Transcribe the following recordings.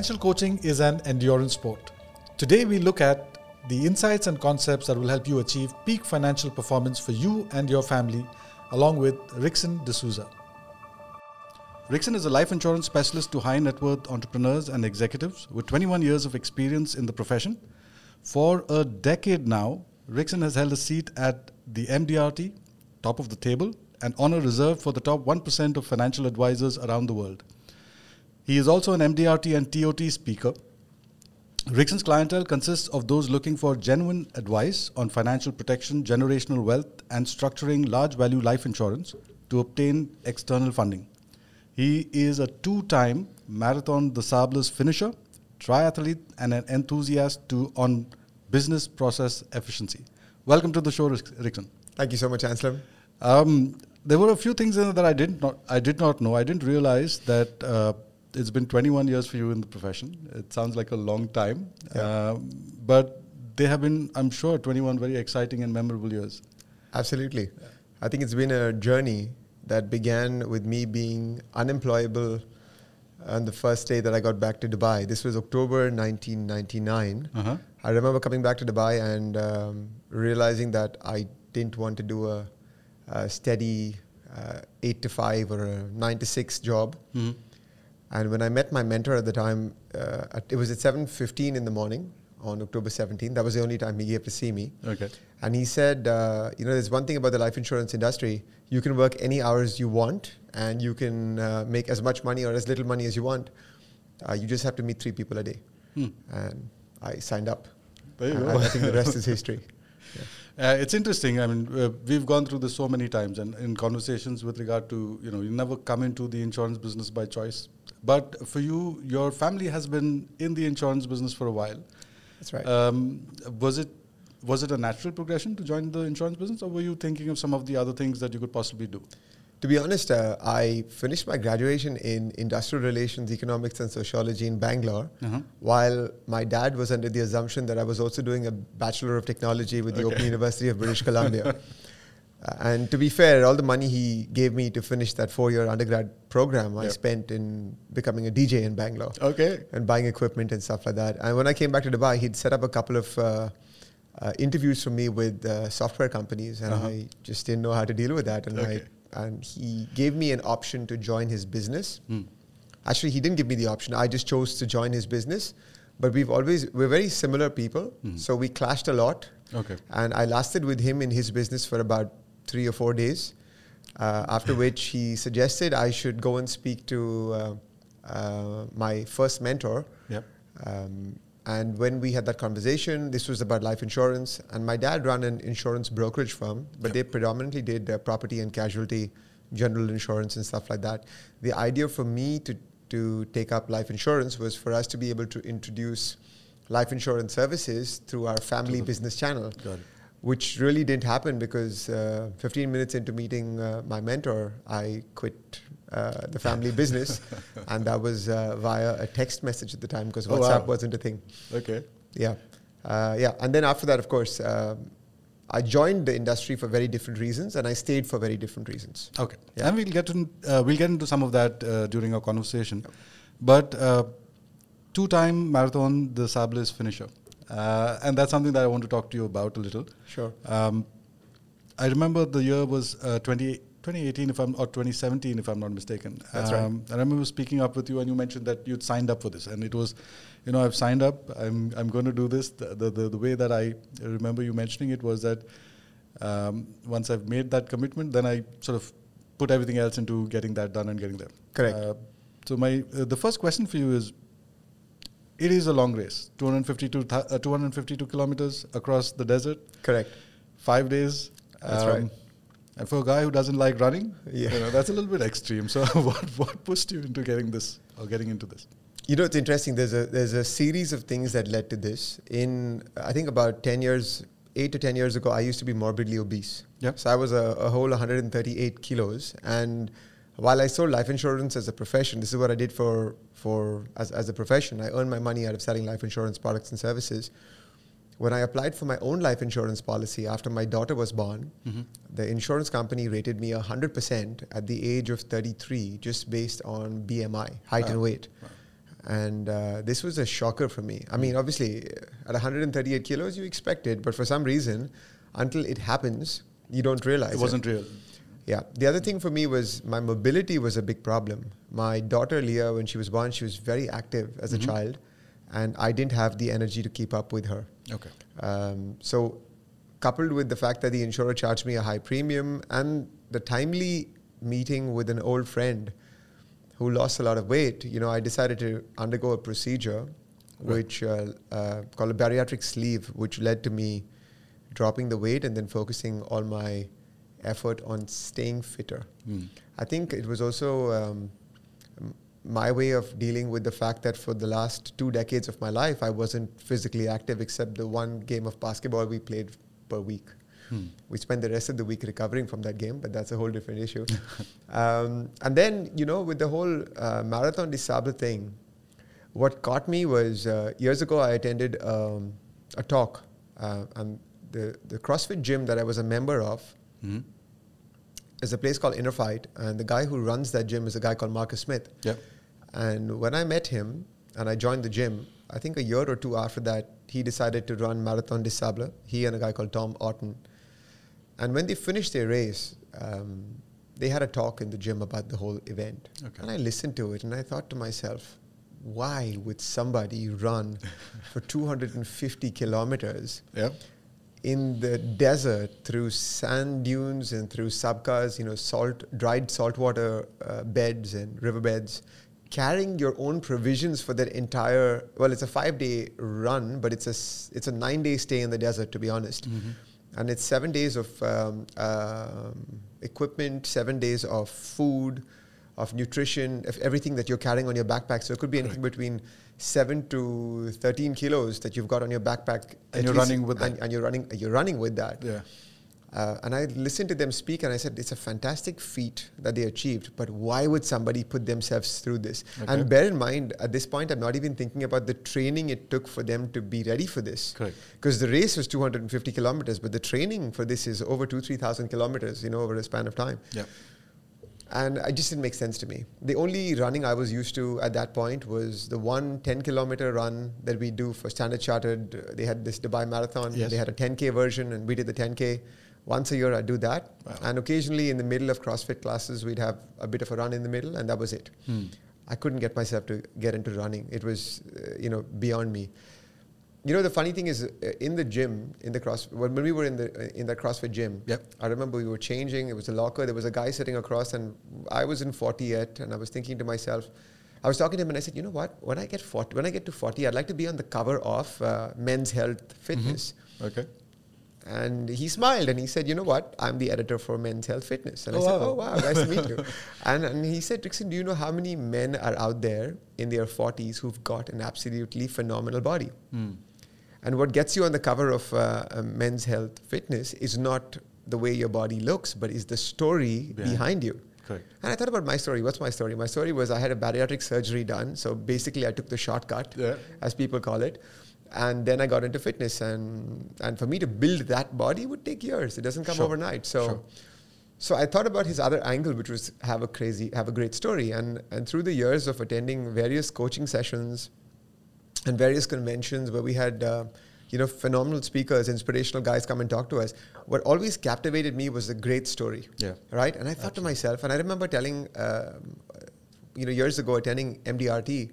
Financial coaching is an endurance sport. Today, we look at the insights and concepts that will help you achieve peak financial performance for you and your family, along with Rickson D'Souza. Rickson is a life insurance specialist to high net worth entrepreneurs and executives with 21 years of experience in the profession. For a decade now, Rickson has held a seat at the MDRT, top of the table, an honor reserved for the top 1% of financial advisors around the world. He is also an MDRT and TOT speaker. Rickson's clientele consists of those looking for genuine advice on financial protection, generational wealth, and structuring large value life insurance to obtain external funding. He is a two time Marathon des Sables finisher, triathlete, and an enthusiast to, on business process efficiency. Welcome to the show, Rickson. Thank you so much, Anselm. Um, there were a few things in that I did not I did not know. I didn't realize that uh, it's been 21 years for you in the profession. It sounds like a long time, yeah. uh, but they have been, I'm sure, 21 very exciting and memorable years. Absolutely, yeah. I think it's been a journey that began with me being unemployable on the first day that I got back to Dubai. This was October 1999. Uh-huh. I remember coming back to Dubai and um, realizing that I didn't want to do a a steady uh, eight to five or a nine to six job. Mm-hmm. And when I met my mentor at the time, uh, at, it was at 7.15 in the morning on October 17th. That was the only time he gave to see me. Okay. And he said, uh, you know, there's one thing about the life insurance industry. You can work any hours you want and you can uh, make as much money or as little money as you want. Uh, you just have to meet three people a day. Hmm. And I signed up. There you go. I think the rest is history. Uh, it's interesting. I mean, uh, we've gone through this so many times, and in conversations with regard to you know, you never come into the insurance business by choice. But for you, your family has been in the insurance business for a while. That's right. Um, was it was it a natural progression to join the insurance business, or were you thinking of some of the other things that you could possibly do? To be honest, uh, I finished my graduation in industrial relations, economics, and sociology in Bangalore, uh-huh. while my dad was under the assumption that I was also doing a Bachelor of Technology with the okay. Open University of British Columbia. uh, and to be fair, all the money he gave me to finish that four year undergrad program, yep. I spent in becoming a DJ in Bangalore. Okay. And buying equipment and stuff like that. And when I came back to Dubai, he'd set up a couple of uh, uh, interviews for me with uh, software companies, and uh-huh. I just didn't know how to deal with that. And okay. I and he gave me an option to join his business. Mm. Actually, he didn't give me the option. I just chose to join his business. But we've always we're very similar people, mm. so we clashed a lot. Okay. And I lasted with him in his business for about three or four days. Uh, after which he suggested I should go and speak to uh, uh, my first mentor. Yep. Um, and when we had that conversation, this was about life insurance. And my dad ran an insurance brokerage firm, but yep. they predominantly did uh, property and casualty, general insurance, and stuff like that. The idea for me to, to take up life insurance was for us to be able to introduce life insurance services through our family business channel. Which really didn't happen because uh, 15 minutes into meeting uh, my mentor, I quit uh, the family business, and that was uh, via a text message at the time because oh WhatsApp wow. wasn't a thing. Okay. Yeah, uh, yeah, and then after that, of course, um, I joined the industry for very different reasons, and I stayed for very different reasons. Okay, yeah. and we'll get in, uh, we'll get into some of that uh, during our conversation, but two-time Marathon des Sables finisher, and that's something that I want to talk to you about a little. Sure. Um, I remember the year was 20. 2018, if I'm or 2017, if I'm not mistaken. That's um, right. I remember speaking up with you, and you mentioned that you'd signed up for this, and it was, you know, I've signed up. I'm I'm going to do this. The the, the, the way that I remember you mentioning it was that um, once I've made that commitment, then I sort of put everything else into getting that done and getting there. Correct. Uh, so my uh, the first question for you is. It is a long race, 252, th- uh, 252 kilometers across the desert. Correct. Five days. That's um, right and for a guy who doesn't like running, yeah. you know, that's a little bit extreme. So what what pushed you into getting this or getting into this? You know, it's interesting. There's a there's a series of things that led to this. In I think about ten years, eight to ten years ago, I used to be morbidly obese. Yeah. So I was a, a whole 138 kilos, and while I sold life insurance as a profession, this is what I did for for as as a profession. I earned my money out of selling life insurance products and services when I applied for my own life insurance policy after my daughter was born, mm-hmm. the insurance company rated me 100% at the age of 33 just based on BMI, height wow. and weight. Wow. And uh, this was a shocker for me. I mean, obviously, at 138 kilos, you expect it, but for some reason, until it happens, you don't realize It wasn't real. yeah. The other thing for me was my mobility was a big problem. My daughter Leah, when she was born, she was very active as Mhm. a child, and I didn't have the energy to keep up with her. Okay. Um, so, coupled with the fact that the insurer charged me a high premium and the timely meeting with an old friend who lost a lot of weight, you know, I decided to undergo a procedure Right. which uh, uh, called a bariatric sleeve, which led to me dropping the weight and then focusing all my effort on staying fitter. Hmm. I think it was also um, my way of dealing with the fact that for the last two decades of my life, I wasn't physically active except the one game of basketball we played per week. Hmm. We spent the rest of the week recovering from that game, but that's a whole different issue. um, and then, you know, with the whole uh, Marathon des Sables thing, what caught me was uh, years ago I attended um, a talk, uh, and the, the CrossFit gym that I was a member of Hmm. is a place called InnerFight, and the guy who runs that gym is a guy called Marcus Smith. Yeah. And when I met him and I joined the gym, I think a year or two after that, he decided to run Marathon des Sables, he and a guy called Tom Orton. And when they finished their race, um, they had a talk in the gym about the whole event. Okay. And I listened to it and I thought to myself, why would somebody run for 250 kilometers Yeah. in the desert through sand dunes and through sabkhas, you know, salt, dried saltwater uh, beds and riverbeds, carrying your own provisions for that entire. Well, it's a five-day run, but it's a it's a nine-day stay in the desert, to be honest, Mhm. and it's seven days of um, um, equipment, seven days of food. Of nutrition, of everything that you're carrying on your backpack. So it could be anything between seven to thirteen kilos that you've got on your backpack. And you're running with that. and, and you're running you're running with that. Yeah. Uh, and I listened to them speak, and I said, "It's a fantastic feat that they achieved. But why would somebody put themselves through this?" Okay. And bear in mind, at this point, I'm not even thinking about the training it took for them to be ready for this. Because the race was 250 kilometers, but the training for this is over two, three thousand kilometers. You know, over a span of time. Yeah. And it just didn't make sense to me. The only running I was used to at that point was the one 10 kilometer run that we do for Standard Chartered. They had this Dubai Marathon. Yes. They had a 10K version, and we did the 10K. Once a year, I'd do that. Wow. And occasionally, in the middle of CrossFit classes, we'd have a bit of a run in the middle, and that was it. Hmm. I couldn't get myself to get into running. It was, uh, you know, beyond me. You know, the funny thing is, uh, in the gym, in the cross, when we were in the uh, in that CrossFit gym, Yep. I remember we were changing. It was a locker. There was a guy sitting across, and I was in 40 yet, and I was thinking to myself, I was talking to him, and I said, you know what? When I get 40, when I get to 40, I'd like to be on the cover of uh, Men's Health Fitness. Okay. And he smiled and he said, You know what? I'm the editor for Men's Health Fitness. And Oh, I said, wow. Oh, wow, nice to meet you. And, and he said, Rickson, do you know how many men are out there in their 40s who've got an absolutely phenomenal body? Hmm. And what gets you on the cover of uh, uh, Men's Health Fitness is not the way your body looks, but is the story Behind. behind you. Correct. And I thought about my story. What's my story? My story was I had a bariatric surgery done. So basically, I took the shortcut, Yeah. as people call it. And then I got into fitness. And, and for me to build that body would take years. It doesn't come Sure. overnight. So, Sure. so I thought about his other angle, which was have a crazy, have a great story. And, and through the years of attending various coaching sessions and various conventions where we had, uh, you know, phenomenal speakers, inspirational guys come and talk to us, what always captivated me was a great story Yeah. right? And I thought to myself, and I remember telling, um, you know, years ago attending MDRT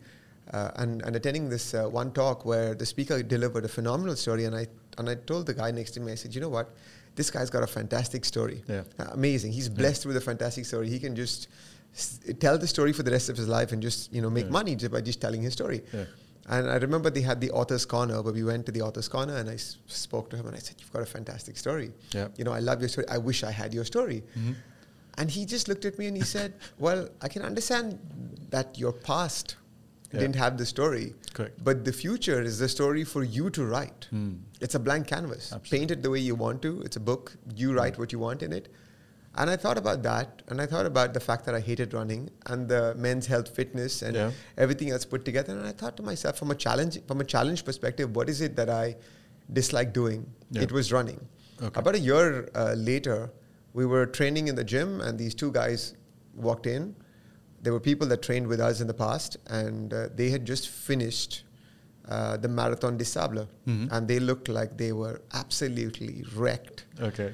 uh, and, and attending this uh, one talk where the speaker delivered a phenomenal story, and I and I told the guy next to me, I said, you know what, this guy's got a fantastic story, Yeah. Uh, amazing. He's blessed with a fantastic story. He can just s- tell the story for the rest of his life and just you know make Yeah. money just by just telling his story. Yeah. And I remember they had the author's corner, where we went to the author's corner, and I s- spoke to him, and I said, "You've got a fantastic story. Yeah. You know, I love your story. I wish I had your story." Mhm. And he just looked at me and he said, Well, I can understand that your past Yeah. didn't have the story. Correct. But the future is the story for you to write. Hmm. It's a blank canvas. Absolutely. Paint it the way you want to. It's a book. You write what you want in it. And I thought about that. And I thought about the fact that I hated running and the men's health fitness and Yeah. everything else put together. And I thought to myself, from a challenge, from a challenge perspective, what is it that I dislike doing? Yeah. It was running. Okay. About a year uh, later, we were training in the gym, and these two guys walked in. There were people that trained with us in the past, and uh, they had just finished uh, the Marathon des Sables, Mhm. and they looked like they were absolutely wrecked. Okay.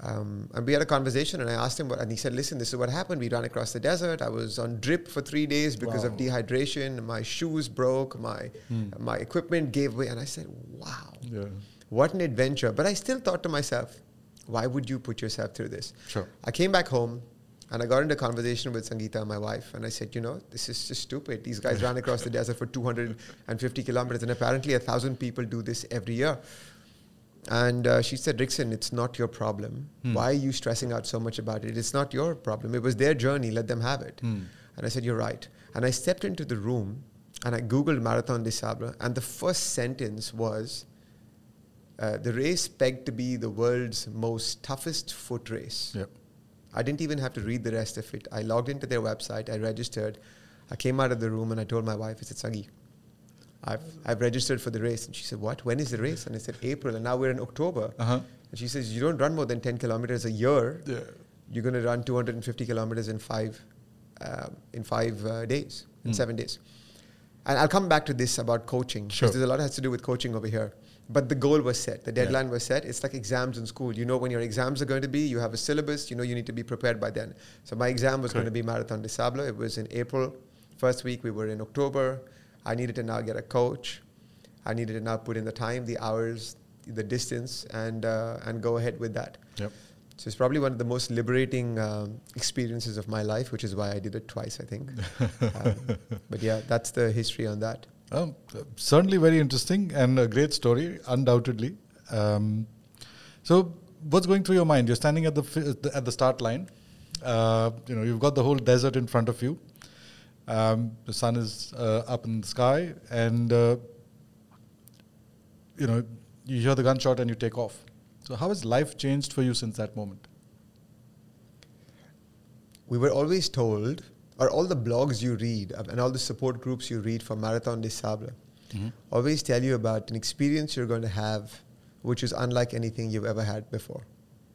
Um, and we had a conversation, and I asked him, what, and he said, "Listen, this is what happened. We ran across the desert. I was on drip for three days because of dehydration. My shoes broke. My Hmm. my equipment gave way." And I said, "Wow, Yeah. what an adventure!" But I still thought to myself, "Why would you put yourself through this?" Sure. I came back home and I got into conversation with Sangeeta, my wife, and I said, you know, this is just stupid. These guys ran across the desert for 250 kilometers, and apparently a thousand people do this every year. And uh, she said, Rickson, it's not your problem. Hmm. Why are you stressing out so much about it? It's not your problem. It was their journey. Let them have it. Hmm. And I said, you're right. And I stepped into the room and I Googled Marathon des Sables, and the first sentence was, uh, the race pegged to be the world's most toughest foot race. Yep. I didn't even have to read the rest of it. I logged into their website, I registered, I came out of the room and I told my wife, I said, Sagi, I've, I've registered for the race. And she said, What? When is the race? And I said, April. And now we're in October. Uh-huh. And she says, You don't run more than 10 kilometers a year. Yeah. You're going to run 250 kilometers in five, um, in five uh, days, in Hmm. seven days. And I'll come back to this about coaching because Sure. there's a lot that has to do with coaching over here. But the goal was set, the deadline was set. It's like exams in school. You know when your exams are going to be. You have a syllabus. You know you need to be prepared by then. So my exam was going to be Marathon des Sables. It was in April. First week we were in October. I needed to now get a coach. I needed to now put in the time, the hours, the distance, and uh, and go ahead with that. Yep. So it's probably one of the most liberating um, experiences of my life, which is why I did it twice, I think. um, but yeah, that's the history on that. Um, certainly very interesting and a great story, undoubtedly. Um, so, what's going through your mind? You're standing at the at the start line. Uh, you know, you've got the whole desert in front of you. Um, the sun is uh, up in the sky, and uh, you know you hear the gunshot and you take off. So, how has life changed for you since that moment? we were always told, or all the blogs you read uh, and all the support groups you read for Marathon des Sables always tell you about an experience you're going to have which is unlike anything you've ever had before.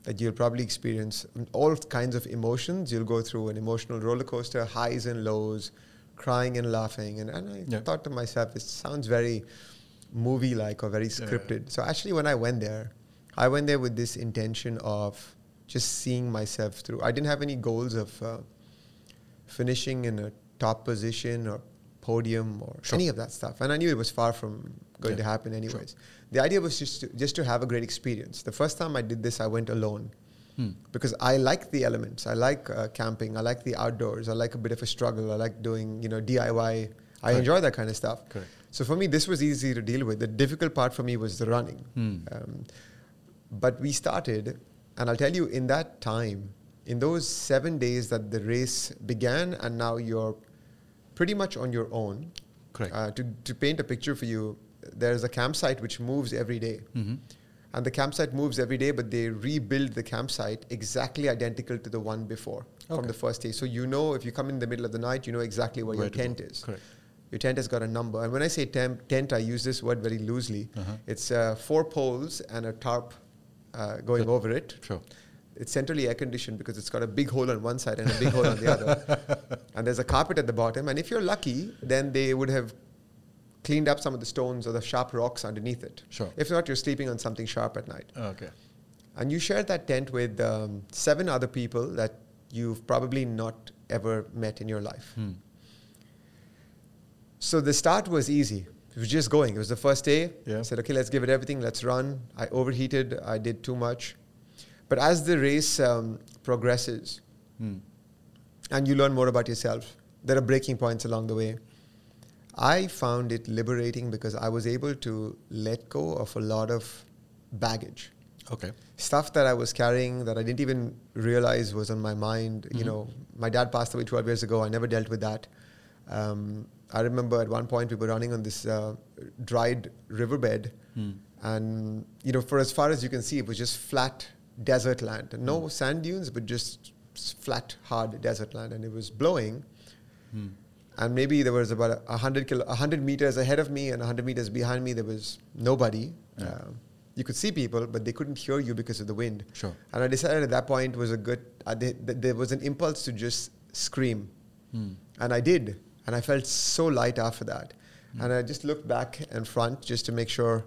That you'll probably experience all kinds of emotions. You'll go through an emotional roller coaster, highs and lows, crying and laughing. And, and I Yeah. thought to myself, it sounds very movie like or very Yeah. scripted. So actually, when I went there, I went there with this intention of just seeing myself through. I didn't have any goals of uh, finishing in a top position or podium or Sure. any of that stuff. And I knew it was far from going Yeah. to happen anyways. The idea was just to, just to have a great experience. The first time I did this, I went alone Hmm. because I like the elements. I like uh, camping. I like the outdoors. I like a bit of a struggle. I like doing you know DIY. I Correct. enjoy that kind of stuff. Correct. So for me, this was easy to deal with. The difficult part for me was the running. Hmm. Um, but we started, and I'll tell you, in that time, in those seven days that the race began, and now you're pretty much on your own. Correct. Uh, to, to paint a picture for you, there's a campsite which moves every day. Mhm. And the campsite moves every day, but they rebuild the campsite exactly identical to the one before from the first day. So you know, if you come in the middle of the night, you know exactly where, Where your go. tent is. Correct. Your tent has got a number. And when I say temp, tent, I use this word very loosely. Uh-huh. It's uh, four poles and a tarp uh, going Good. over it. Sure. It's centrally air conditioned because it's got a big hole on one side and a big hole on the other. And there's a carpet at the bottom. And if you're lucky, then they would have cleaned up some of the stones or the sharp rocks underneath it. Sure. If not, you're sleeping on something sharp at night. Okay. And you share that tent with um, seven other people that you've probably not ever met in your life. Hmm. So the start was easy. It was just going. It was the first day. Yeah. I said, okay, let's give it everything. Let's run. I overheated. I did too much. But as the race um, progresses Hmm. and you learn more about yourself, there are breaking points along the way. I found it liberating because I was able to let go of a lot of baggage Okay. stuff that I was carrying that I didn't even realize was on my mind. You Mhm. know, my dad passed away 12 years ago. I never dealt with that. Um, I remember at one point we were running on this uh, dried riverbed, Hmm. and you know, for as far as you can see, it was just flat desert land. Hmm. No sand dunes, but just flat, hard desert land, and it was blowing. Hmm. And maybe there was about a hundred kilo, a hundred meters ahead of me and a hundred meters behind me. There was nobody. Yeah. Uh, you could see people, but they couldn't hear you because of the wind. Sure. And I decided at that point was a good. Uh, they, th- there was an impulse to just scream, Hmm. And I did. And I felt so light after that. And I just looked back and front just to make sure,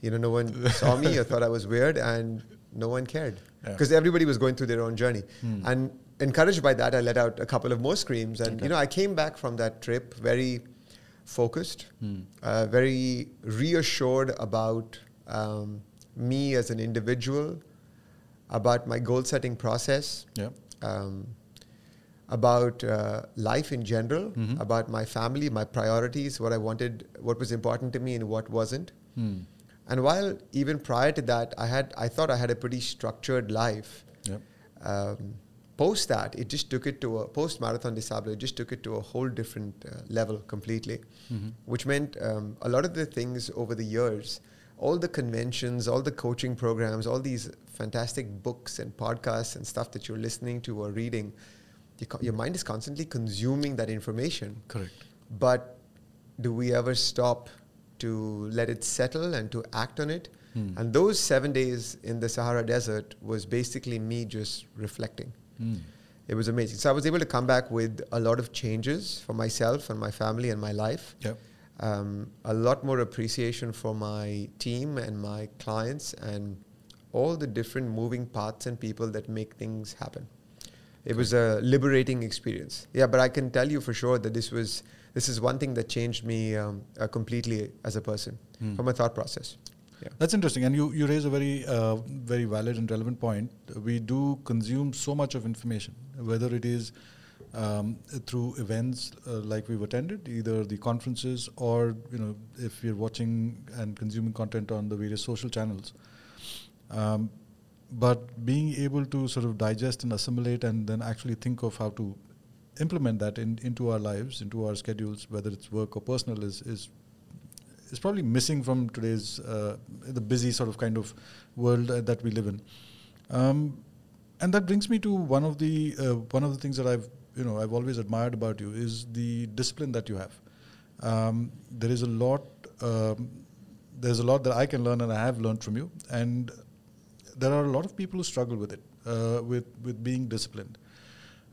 you know, no one saw me or thought I was weird and no one cared. Yeah. Because everybody was going through their own journey. Hmm. And encouraged by that, I let out a couple of more screams. And, Okay. you know, I came back from that trip very focused, Hmm. uh, very reassured about um, me as an individual, about my goal setting process, Yeah. um, about uh, life in general, Mhm. about my family, my priorities, what I wanted, what was important to me, and what wasn't. Hmm. And while even prior to that, I had, I thought I had a pretty structured life. Yeah. Um, post that, it just took it to a post Marathon des Sables. It just took it to a whole different uh, level completely, Mhm. which meant um, a lot of the things over the years, all the conventions, all the coaching programs, all these fantastic books and podcasts and stuff that you're listening to or reading, you co- your mind is constantly consuming that information. Correct. But do we ever stop to let it settle and to act on it? Hmm. And those seven days in the Sahara Desert was basically me just reflecting. Hmm. It was amazing. So I was able to come back with a lot of changes for myself and my family and my life. Yeah. Um, a lot more appreciation for my team and my clients and all the different moving parts and people that make things happen. It was a liberating experience. Yeah, but I can tell you for sure that this was this is one thing that changed me um, uh, completely as a person Hmm. from a thought process. Yeah. That's interesting, and you, you raise a very uh, very valid and relevant point. We do consume so much of information, whether it is um, through events uh, like we've attended, either the conferences or you know if you're watching and consuming content on the various social channels. Um, but being able to sort of digest and assimilate and then actually think of how to implement that in, into our lives, into our schedules, whether it's work or personal, is is is probably missing from today's uh, the busy sort of kind of world uh, that we live in. Um, and that brings me to one of the uh, one of the things that I've you know I've always admired about you is the discipline that you have. Um, there is a lot. Um, there's a lot that I can learn, and I have learned from you. And there are a lot of people who struggle with it, uh, with with being disciplined.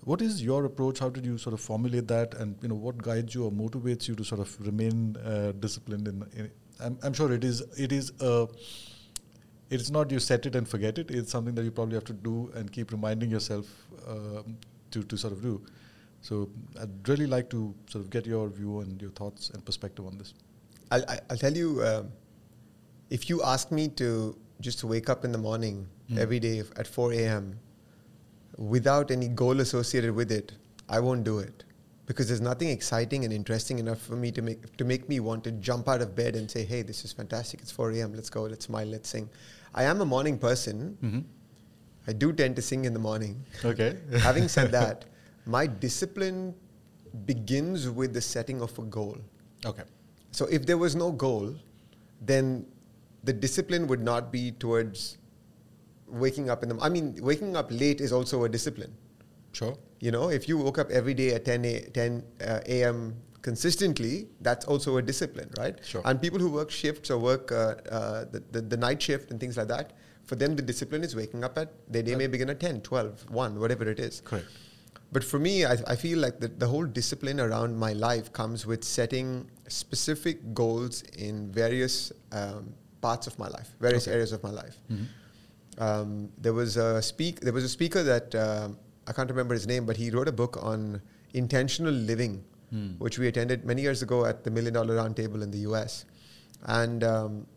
What is your approach? How did you sort of formulate that, and you know what guides you or motivates you to sort of remain uh, disciplined? In, in I'm, I'm sure it is it is a it's not you set it and forget it. It's something that you probably have to do and keep reminding yourself um, to to sort of do. So I'd really like to sort of get your view and your thoughts and perspective on this. I'll, I'll tell you, um, if you ask me to just wake up in the morning Mm. every day at 4 a.m. without any goal associated with it, I won't do it because there's nothing exciting and interesting enough for me to make to make me want to jump out of bed and say, "Hey, this is fantastic! It's 4 a.m. Let's go. Let's smile. Let's sing." I am a morning person. Mm-hmm. I do tend to sing in the morning. Okay. Having said that, my discipline begins with the setting of a goal. okay. So if there was no goal, then the discipline would not be towards waking up in the. I mean, waking up late is also a discipline. Sure. You know, if you woke up every day at 10 a, 10 uh, a.m. consistently, that's also a discipline, right? Sure. And people who work shifts or work uh, uh, the, the, the night shift and things like that, for them the discipline is waking up at their day may begin at 10, 12, 1, whatever it is. Correct. But for me, I, I feel like the, the whole discipline around my life comes with setting specific goals in various um, parts of my life, various Okay. areas of my life. Mhm. Um, there was a speak. There was a speaker that um I can't remember his name, but he wrote a book on intentional living, Hmm. which we attended many years ago at the Million Dollar Roundtable in the U.S. And um,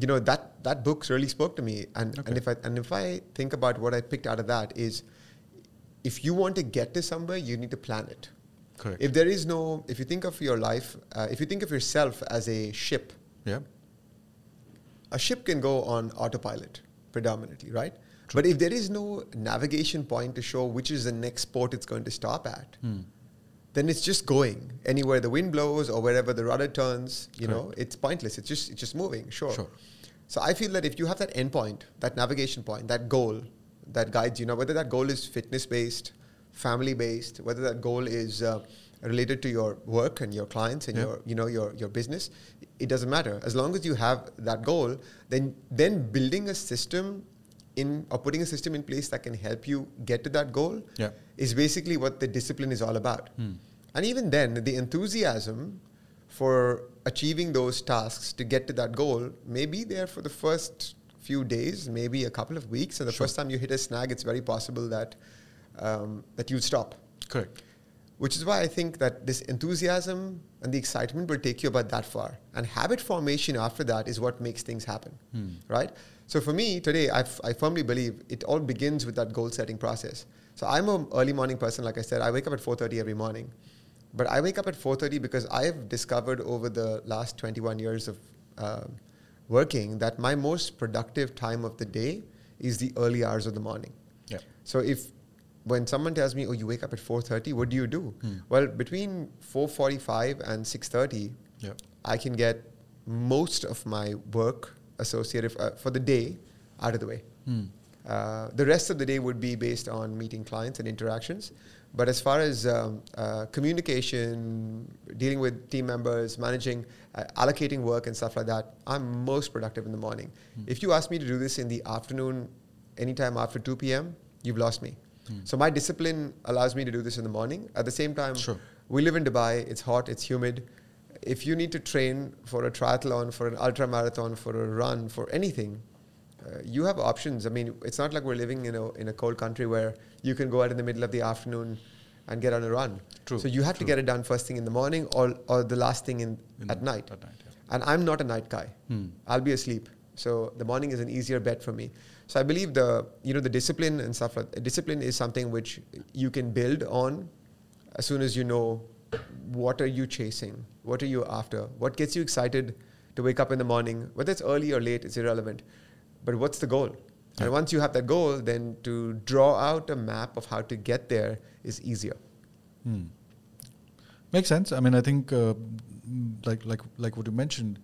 you know that that book really spoke to me. And Okay. and if I and if I think about what I picked out of that is, if you want to get to somewhere, you need to plan it. Correct. If there is no, if you think of your life, uh, if you think of yourself as a ship, yeah. a ship can go on autopilot predominantly, right? But if there is no navigation point to show which is the next port it's going to stop at, Hmm. then it's just going anywhere the wind blows or wherever the rudder turns. You know, it's pointless. It's just it's just moving. Sure. Sure. So I feel that if you have that endpoint, that navigation point, that goal that guides you, now whether that goal is fitness based, family based, whether that goal is uh, related to your work and your clients and Yeah. your you know your your business, it doesn't matter as long as you have that goal. Then then building a system in or putting a system in place that can help you get to that goal Yeah. is basically what the discipline is all about. Hmm. And even then, the enthusiasm for achieving those tasks to get to that goal may be there for the first few days, maybe a couple of weeks. And the Sure. first time you hit a snag, it's very possible that um, that you'll stop. Correct. Which is why I think that this enthusiasm and the excitement will take you about that far. And habit formation after that is what makes things happen, Hmm. right? So for me today, I, f- I firmly believe it all begins with that goal setting process. So I'm an early morning person, like I said. I wake up at 4:30 every morning, but I wake up at 4:30 because I've discovered over the last 21 years of uh, working that my most productive time of the day is the early hours of the morning. Yeah. So if when someone tells me, "Oh, you wake up at 4:30," what do you do? Hmm. Well, between 4:45 and 6:30, Yeah. I can get most of my work associated uh, for the day out of the way. Hmm. Uh, the rest of the day would be based on meeting clients and interactions. But as far as um, uh, communication, dealing with team members, managing, uh, allocating work and stuff like that, I'm most productive in the morning. Hmm. If you ask me to do this in the afternoon, anytime after 2 p.m., you've lost me. Hmm. So my discipline allows me to do this in the morning. At the same time, Sure. we live in Dubai. It's hot. It's humid. If you need to train for a triathlon, for an ultra marathon, for a run, for anything, uh, you have options. I mean, it's not like we're living in a in a cold country where you can go out in the middle of the afternoon and get on a run. True, So you have to get it done first thing in the morning or or the last thing in, In at night. At night. Yeah. And I'm not a night guy. Hmm. I'll be asleep. So the morning is an easier bet for me. So I believe the you know the discipline and stuff like discipline is something which you can build on as soon as you know what are you chasing, what are you after, what gets you excited to wake up in the morning, whether it's early or late, it's irrelevant. But what's the goal? And once you have that goal, then to draw out a map of how to get there is easier. Hmm. Makes sense. I mean, I think uh, like like like what you mentioned,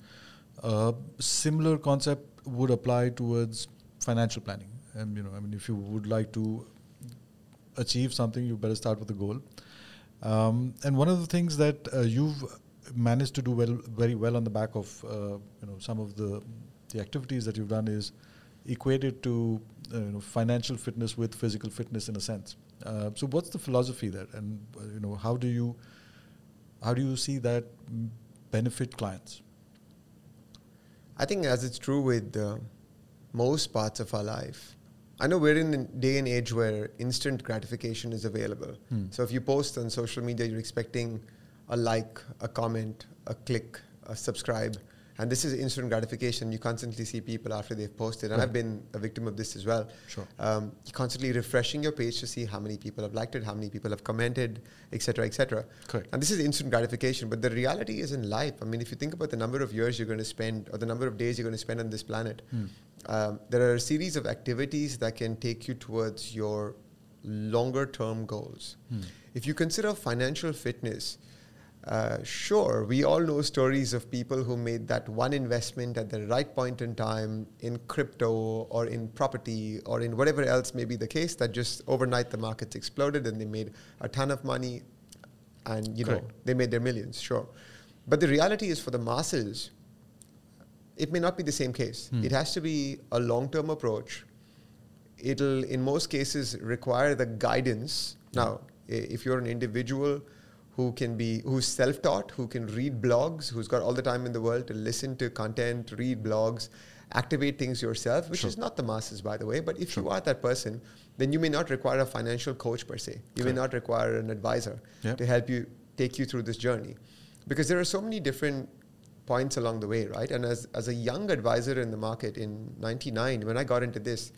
uh, similar concept would apply towards financial planning. And you know, I mean, if you would like to achieve something, you better start with a goal. Um, and one of the things that uh, you've managed to do well, very well on the back of uh, you know some of the the activities that you've done is equated to uh, you know financial fitness with physical fitness in a sense. Uh, so what's the philosophy there, and uh, you know how do you how do you see that benefit clients? I think as it's true with uh, most parts of our life, I know we're in a day and age where instant gratification is available. Hmm. So if you post on social media, you're expecting a like, a comment, a click, a subscribe. And this is instant gratification. You constantly see people after they've posted. And Right. I've been a victim of this as well. Sure. Um, you're constantly refreshing your page to see how many people have liked it, how many people have commented, etc., etc. Correct. And this is instant gratification, but the reality is in life. I mean, if you think about the number of years you're going to spend or the number of days you're going to spend on this planet, Hmm. Um, there are a series of activities that can take you towards your longer term goals. Hmm. If you consider financial fitness, uh, sure, we all know stories of people who made that one investment at the right point in time in crypto or in property or in whatever else may be the case that just overnight the markets exploded and they made a ton of money and you know they made their millions, sure. But the reality is for the masses, it may not be the same case. Hmm. It has to be a long term approach. It'll, in most cases, require the guidance. Now, if you're an individual who can be, who's self taught, who can read blogs, who's got all the time in the world to listen to content, read blogs, activate things yourself, which Sure. is not the masses, by the way, but if Sure. you are that person, then you may not require a financial coach per se. You may not require an advisor Yeah. to help you take you through this journey. Because there are so many different points along the way, right? And as, as a young advisor in the market in 99, when I got into this,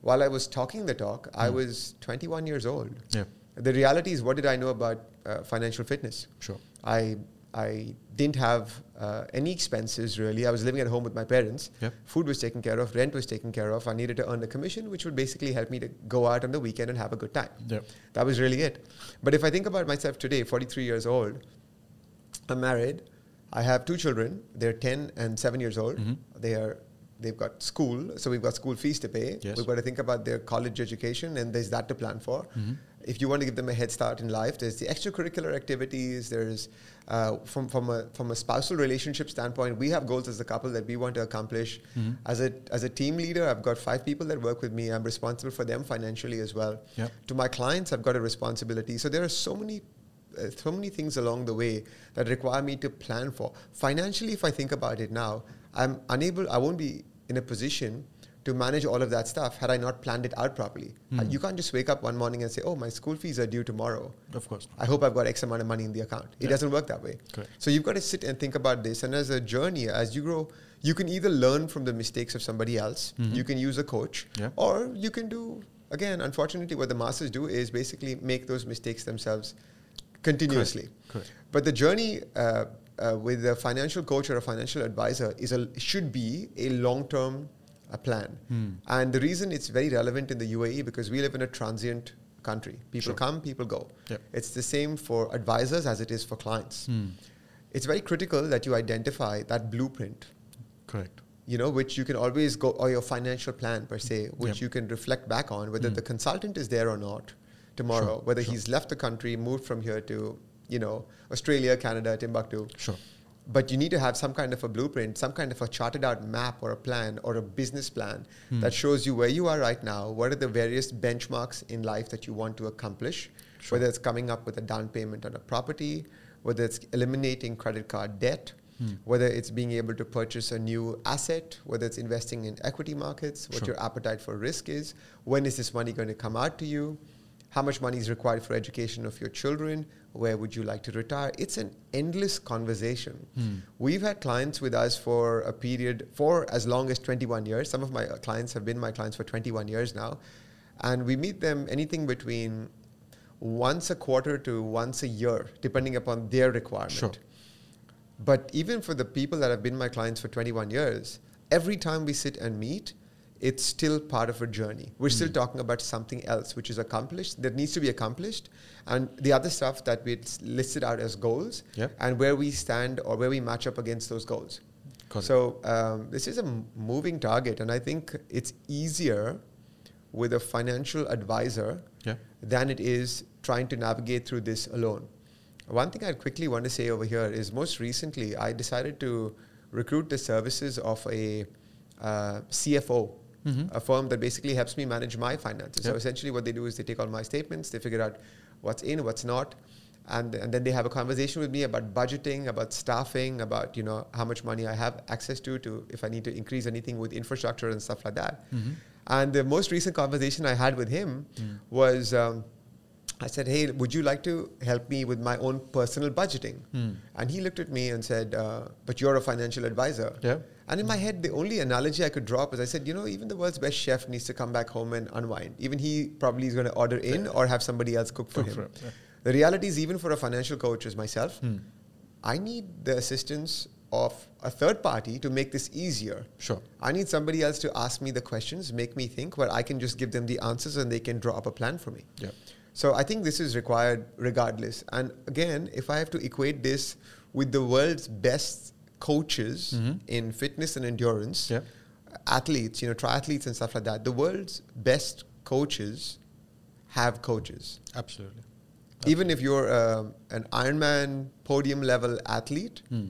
while I was talking the talk, I Mm. was 21 years old. Yeah, The reality is, what did I know about uh, financial fitness? sure. I, I didn't have uh, any expenses really. I was living at home with my parents. Yep. Food was taken care of, rent was taken care of. I needed to earn a commission, which would basically help me to go out on the weekend and have a good time. Yeah. That was really it. But if I think about myself today, 43 years old, I'm married. I have two children. They're 10 and 7 years old. Mhm. They are they've got school, so we've got school fees to pay. Yes. We've got to think about their college education and there's that to plan for. Mhm. If you want to give them a head start in life, there's the extracurricular activities. There's uh, from from a from a spousal relationship standpoint, we have goals as a couple that we want to accomplish. Mhm. As a as a team leader, I've got five people that work with me. I'm responsible for them financially as well. Yep. To my clients, I've got a responsibility. So there are so many so many things along the way that require me to plan for. Financially, if I think about it now, I'm unable. I won't be in a position to manage all of that stuff had I not planned it out properly. Hmm. You can't just wake up one morning and say, "Oh, my school fees are due tomorrow. Of course. I hope I've got X amount of money in the account." It Yeah. doesn't work that way. Correct. So you've got to sit and think about this. And as a journey, as you grow, you can either learn from the mistakes of somebody else. Mhm. You can use a coach, Yeah. or you can do again. Unfortunately, what the masters do is basically make those mistakes themselves continuously. Correct. But the journey uh, uh, with a financial coach or a financial advisor is a should be a long term uh, plan. Hmm. And the reason it's very relevant in the UAE because we live in a transient country. People Sure. come, people go. Yep. It's the same for advisors as it is for clients. Hmm. It's very critical that you identify that blueprint, Correct. you know, which you can always go, or your financial plan per se, which Yep. you can reflect back on whether Mm. the consultant is there or not tomorrow, Sure, whether sure. he's left the country, moved from here to, you know, Australia, Canada, Timbuktu. Sure. But you need to have some kind of a blueprint, some kind of a charted out map or a plan or a business plan Hmm. that shows you where you are right now, what are the various benchmarks in life that you want to accomplish, Sure. whether it's coming up with a down payment on a property, whether it's eliminating credit card debt, Hmm. whether it's being able to purchase a new asset, whether it's investing in equity markets, what Sure. your appetite for risk is, when is this money going to come out to you, how much money is required for education of your children, where would you like to retire? It's an endless conversation. Hmm. We've had clients with us for a period for as long as 21 years. Some of my uh, clients have been my clients for 21 years now. And we meet them anything between once a quarter to once a year, depending upon their requirement. Sure. But even for the people that have been my clients for 21 years, every time we sit and meet, it's still part of a journey. We're still Mm. talking about something else which is accomplished, that needs to be accomplished, and the other stuff that we listed out as goals, Yep. and where we stand or where we match up against those goals. Got so um, this is a moving target, and I think it's easier with a financial advisor Yeah. than it is trying to navigate through this alone. One thing I'd quickly want to say over here is most recently I decided to recruit the services of a uh, CFO, Mhm. a firm that basically helps me manage my finances. So essentially, what they do is they take all my statements, they figure out what's in, what's not. And, and then they have a conversation with me about budgeting, about staffing, about you know how much money I have access to, to if I need to increase anything with infrastructure and stuff like that. Mhm. And the most recent conversation I had with him Mm. was um, I said, Hey, would you like to help me with my own personal budgeting? Mm. And he looked at me and said, uh, But you're a financial advisor. Yeah. And in my head, the only analogy I could drop is I said, You know, even the world's best chef needs to come back home and unwind. Even he probably is going to order in or have somebody else cook for Cook him. for him, yeah. The reality is, even for a financial coach as myself, Hmm. I need the assistance of a third party to make this easier. Sure. I need somebody else to ask me the questions, make me think, where I can just give them the answers and they can draw up a plan for me. Yeah. So I think this is required regardless. And again, if I have to equate this with the world's best coaches Mhm. in fitness and endurance, Yeah. athletes, you know, triathletes and stuff like that, the world's best coaches have coaches. Absolutely. Even if you're um, an Ironman podium level athlete, Hmm.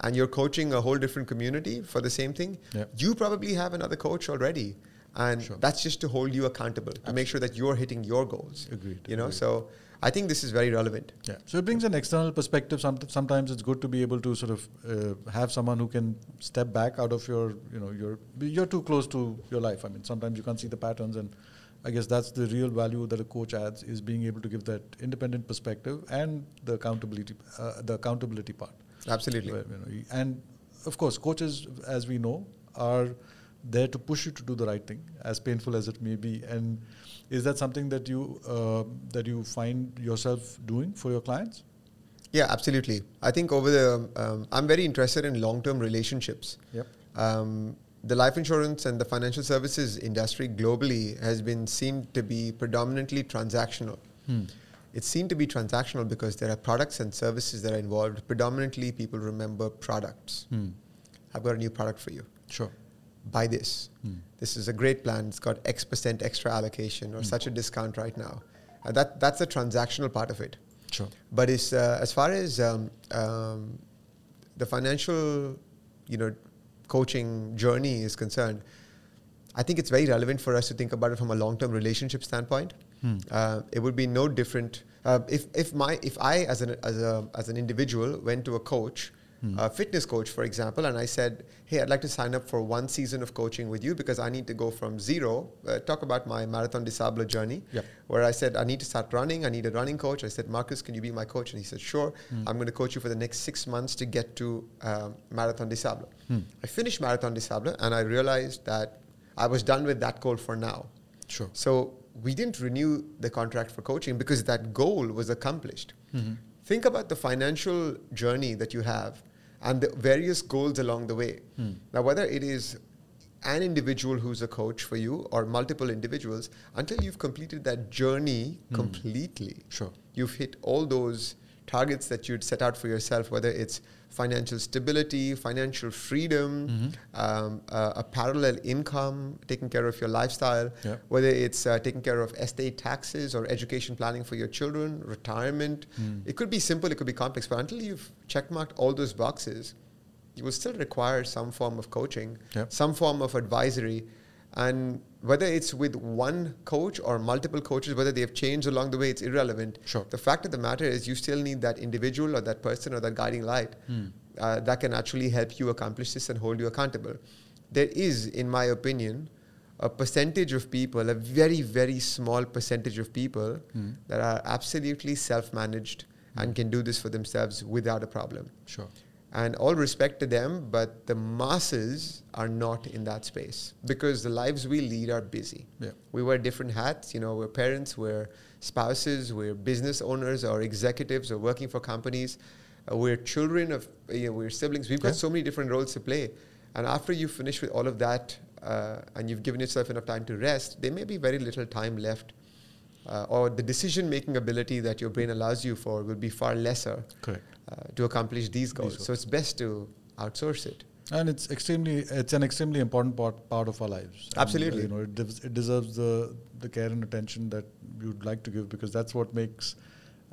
and you're coaching a whole different community for the same thing, Yeah. you probably have another coach already. And Sure. that's just to hold you accountable, to make sure that you're hitting your goals. Agreed, You know, agreed. so I think this is very relevant. Yeah. So it brings an external perspective. Some, sometimes it's good to be able to sort of uh, have someone who can step back out of your, you know, your you're too close to your life. I mean, sometimes you can't see the patterns, and I guess that's the real value that a coach adds is being able to give that independent perspective and the accountability, uh, the accountability part. Absolutely. Where, you know, and of course, coaches, as we know, are there to push you to do the right thing, as painful as it may be. And is that something that you uh, that you find yourself doing for your clients? Yeah, absolutely. I think over the, um, I'm very interested in long term relationships. Yep. Um, the life insurance and the financial services industry globally has been seen to be predominantly transactional. Hmm. It's seen to be transactional because there are products and services that are involved. Predominantly, people remember products. Hmm. I've got a new product for you. Sure. Buy this. Hmm. This is a great plan. It's got X percent extra allocation or Hmm. such a discount right now. And that, that's the transactional part of it. Sure. But it's, uh, as far as um, um, the financial, you know, coaching journey is concerned, I think it's very relevant for us to think about it from a long-term relationship standpoint. Hmm. Uh, it would be no different Uh, if if my if I as an as a as an individual went to a coach, a fitness coach, for example, and I said, "Hey, I'd like to sign up for one season of coaching with you because I need to go from zero." Uh, talk about my Marathon des Sables journey, Yep. where I said I need to start running. I need a running coach. I said, "Marcus, can you be my coach?" And he said, "Sure. I'm going to coach you for the next six months to get to um, Marathon des Sables." I finished Marathon des Sables, and I realized that I was done with that goal for now. Sure. So we didn't renew the contract for coaching because that goal was accomplished. Think about the financial journey that you have and the various goals along the way. Hmm. Now, whether it is an individual who's a coach for you or multiple individuals, until you've completed that journey hmm. completely, Sure. you've hit all those targets that you'd set out for yourself, whether it's financial stability, financial freedom, um, uh, a parallel income, taking care of your lifestyle, whether it's uh, taking care of estate taxes or education planning for your children, retirement. It could be simple, it could be complex, but until you've checkmarked all those boxes, you will still require some form of coaching, some form of advisory. And whether it's with one coach or multiple coaches, whether they have changed along the way, it's irrelevant. Sure. The fact of the matter is, you still need that individual or that person or that guiding light hmm. uh, that can actually help you accomplish this and hold you accountable. There is, in my opinion, a percentage of people, a very, very small percentage of people hmm. that are absolutely self managed hmm. and can do this for themselves without a problem. Sure. And all respect to them, but the masses are not in that space because the lives we lead are busy. Yeah. We wear different hats. You know, we're parents, we're spouses, we're business owners or executives or working for companies. Uh, we're children of, you know, we're siblings. We've got Yeah. so many different roles to play. And after you finish with all of that uh, and you've given yourself enough time to rest, there may be very little time left. Uh, or the decision making ability that your brain allows you for will be far lesser Correct. Uh, to accomplish these goals. goals. So it's best to outsource it. And it's extremely, it's an extremely important part, part of our lives. And, uh, Absolutely. you know, it, des- it deserves the, the care and attention that you'd like to give because that's what makes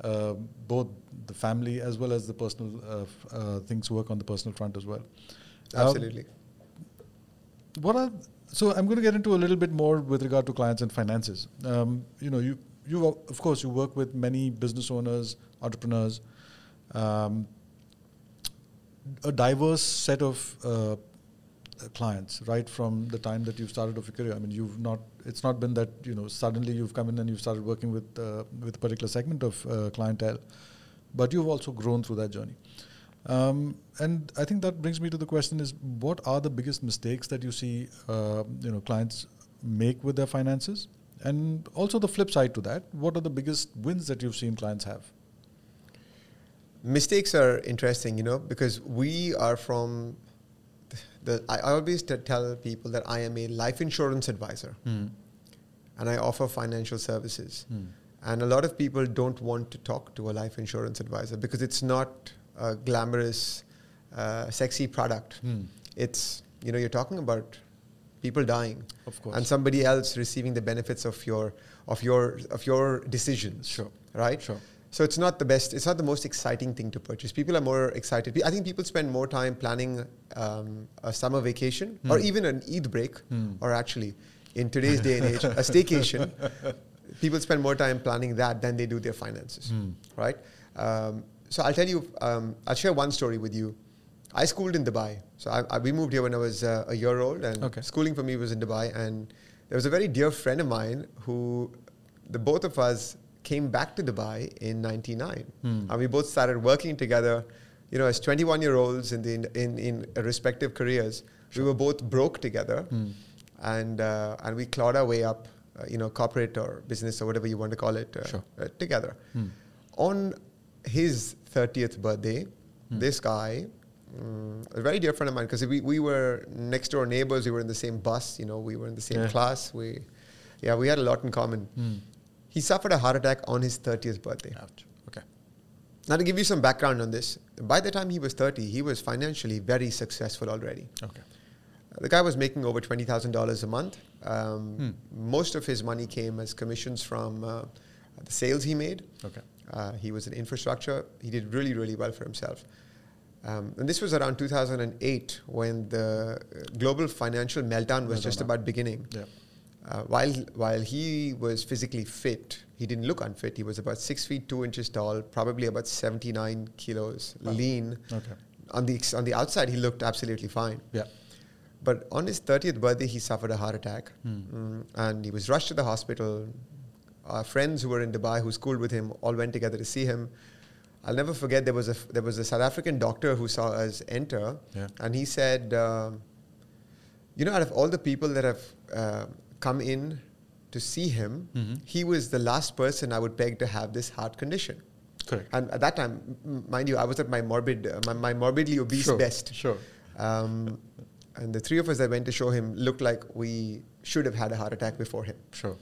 uh, both the family as well as the personal uh, f- uh, things work on the personal front as well. Um, Absolutely. what are so i'm going to get into a little bit more with regard to clients and finances um, you know you you of course you work with many business owners entrepreneurs um, a diverse set of uh, clients right from the time that you've started off your career. I mean you've not it's not been that you know suddenly you've come in and you've started working with uh, with a particular segment of uh, clientele but you've also grown through that journey. Um, and I think that brings me to the question: Is what are the biggest mistakes that you see, uh, you know, clients make with their finances, and also the flip side to that: what are the biggest wins that you've seen clients have? Mistakes are interesting, you know, because we are from the. I I always t- tell people that I am a life insurance advisor, and I offer financial services. And a lot of people don't want to talk to a life insurance advisor because it's not a glamorous, uh, sexy product. Hmm. It's you know you're talking about people dying, Of course. and somebody else receiving the benefits of your of your of your decisions. Sure. Right. Sure. So it's not the best. It's not the most exciting thing to purchase. People are more excited. I think people spend more time planning um, a summer vacation or even an Eid break, or actually, in today's day and age, a staycation. People spend more time planning that than they do their finances, right? Um, so I'll tell you. Um, I'll share one story with you. I schooled in Dubai. So I, I, we moved here when I was uh, a year old, and Okay. schooling for me was in Dubai. And there was a very dear friend of mine who, the both of us came back to Dubai in '99, Hmm. and we both started working together. You know, as 21 year olds in the in in respective careers, we were both broke together, Hmm. and uh, and we clawed our way up. Uh, you know, corporate or business or whatever you want to call it, uh, Sure. uh, together. Hmm. On his 30th birthday, this guy, mm, a very dear friend of mine, because we, we were next door neighbors, we were in the same bus, you know, we were in the same Yeah. class. We, yeah, we had a lot in common. He suffered a heart attack on his 30th birthday. Ouch. Okay. Now, to give you some background on this, by the time he was 30, he was financially very successful already. Okay. The guy was making over twenty thousand dollars a month. Um, Hmm. Most of his money came as commissions from uh, the sales he made. Okay. Uh, he was in infrastructure. He did really, really well for himself. Um, and this was around 2008 when the uh, global financial meltdown was Meltdown, just about beginning. Yeah. Uh, while while he was physically fit, he didn't look unfit. He was about six feet two inches tall, probably about 79 kilos, Wow. lean. Okay. On the ex- on the outside, he looked absolutely fine. Yeah. But on his 30th birthday, he suffered a heart attack, Hmm. Mm, and he was rushed to the hospital. Our friends who were in Dubai, who schooled with him, all went together to see him. I'll never forget there was a f- there was a South African doctor who saw us enter, Yeah. and he said, um, "You know, out of all the people that have uh, come in to see him, Mhm. he was the last person I would peg to have this heart condition." Correct. And at that time, m- mind you, I was at my morbid, uh, my, my morbidly obese Sure, best. sure. Um, and the three of us that went to show him looked like we should have had a heart attack before him. Sure.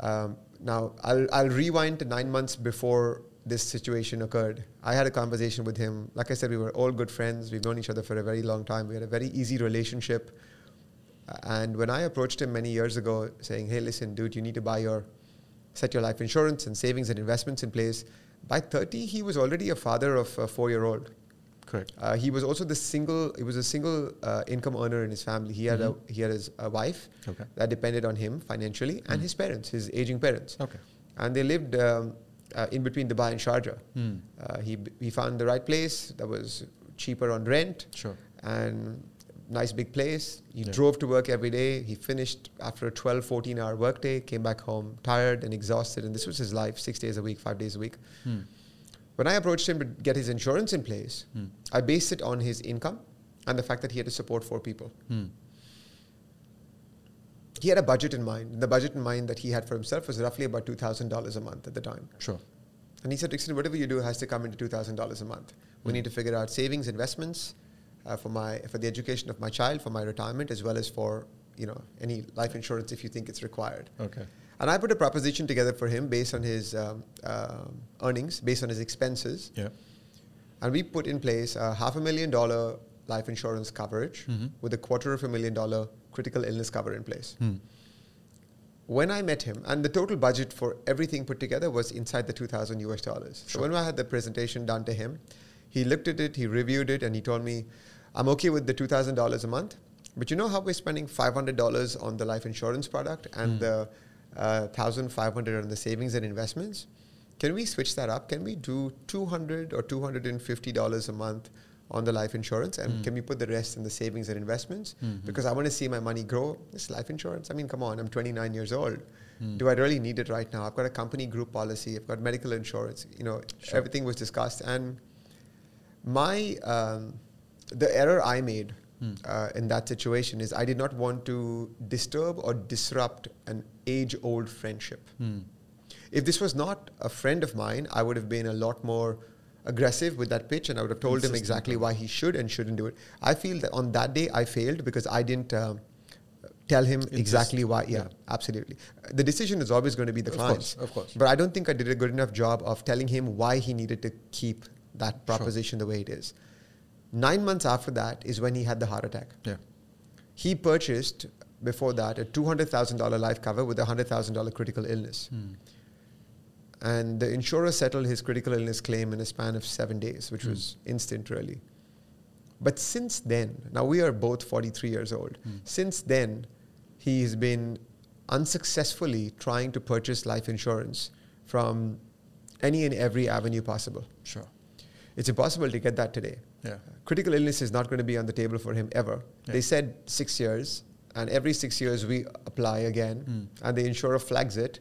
Um, now, I'll, I'll rewind to nine months before this situation occurred. I had a conversation with him. Like I said, we were all good friends. We've known each other for a very long time. We had a very easy relationship. And when I approached him many years ago, saying, "Hey, listen, dude, you need to buy your set your life insurance and savings and investments in place," by 30, he was already a father of a four-year-old. Correct. Uh, he was also the single. He was a single uh, income earner in his family. He had Mhm. a he had his a wife Okay. that depended on him financially, and Mm. his parents, his aging parents, Okay. and they lived um, uh, in between Dubai and Sharjah. Uh, he b- he found the right place that was cheaper on rent Sure. and nice big place. He Yeah. drove to work every day. He finished after a 12, 14 hour workday, came back home tired and exhausted, and this was his life, six days a week, five days a week. Hmm. When I approached him to get his insurance in place, Hmm. I based it on his income and the fact that he had to support four people. Hmm. He had a budget in mind. The budget in mind that he had for himself was roughly about $2,000 a month at the time. Sure. And he said, Rickson, whatever you do has to come into $2,000 a month. We Mm. need to figure out savings, investments uh, for, my, for the education of my child, for my retirement, as well as for you know, any life insurance if you think it's required. Okay. And I put a proposition together for him based on his um, um earnings, based on his expenses. Yeah. And we put in place a half a million dollar life insurance coverage Mhm. with a quarter of a million dollar critical illness cover in place. Hmm. When I met him, and the total budget for everything put together was inside the 2000 US dollars. Sure. So when I had the presentation done to him, he looked at it, he reviewed it, and he told me, I'm okay with the $2,000 a month, but you know how we're spending $500 on the life insurance product and Hmm. the uh, 1500 on the savings and investments? Can we switch that up? Can we do 200 or $250 a month on the life insurance and Hmm. can we put the rest in the savings and investments? Mhm. Because I want to see my money grow. This life insurance, I mean, come on, I'm 29 years old. Hmm. Do I really need it right now? I've got a company group policy, I've got medical insurance, you know, Sure. everything was discussed. And my, um, the error I made Hmm. uh, in that situation is I did not want to disturb or disrupt an age old friendship. Hmm. If this was not a friend of mine, I would have been a lot more aggressive with that pitch and I would have told him exactly why he should and shouldn't do it. I feel that on that day I failed because I didn't um, tell him exactly why. Yeah, Yeah. absolutely. The decision is always going to be the Of client's. course, of course. But I don't think I did a good enough job of telling him why he needed to keep that proposition the way it is. Nine months after that is when he had the heart attack. Yeah. He purchased before that a $200,000 life cover with a $100,000 critical illness. Hmm. And the insurer settled his critical illness claim in a span of seven days, which Hmm. was instant, really. But since then, now we are both 43 years old. Hmm. Since then, he's been unsuccessfully trying to purchase life insurance from any and every avenue possible. Sure. It's impossible to get that today. Yeah. Critical illness is not going to be on the table for him ever. Yeah. They said six years, and every six years we apply again, Mm. and the insurer flags it.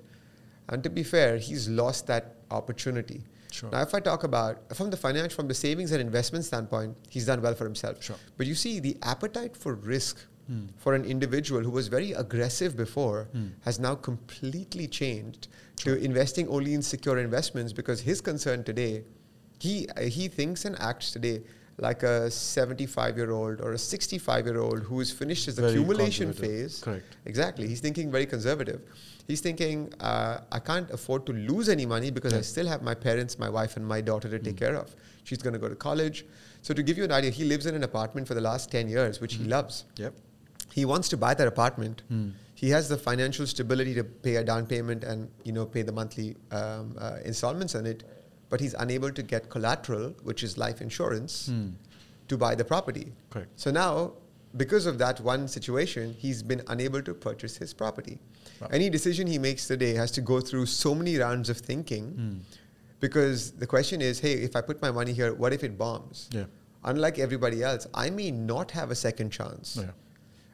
And to be fair, he's lost that opportunity. Sure. Now, if I talk about from the financial, from the savings and investment standpoint, he's done well for himself. Sure. But you see, the appetite for risk Hmm. for an individual who was very aggressive before Hmm. has now completely changed Sure. to investing only in secure investments because his concern today, he uh, he thinks and acts today like a 75 year old or a 65 year old who has finished his Very accumulation phase. Correct. Exactly. He's thinking very conservative. He's thinking, uh, I can't afford to lose any money because I still have my parents, my wife, and my daughter to take Mm. care of. She's going to go to college. So, to give you an idea, he lives in an apartment for the last 10 years, which he Mm. loves. Yep. He wants to buy that apartment. Hmm. He has the financial stability to pay a down payment and you know pay the monthly um, uh, installments on it, but he's unable to get collateral, which is life insurance, Hmm. to buy the property. Correct. So now because of that one situation, he's been unable to purchase his property. Wow. Any decision he makes today has to go through so many rounds of thinking Hmm. because the question is hey, if I put my money here, what if it bombs? Yeah. Unlike everybody else, I may not have a second chance. Yeah.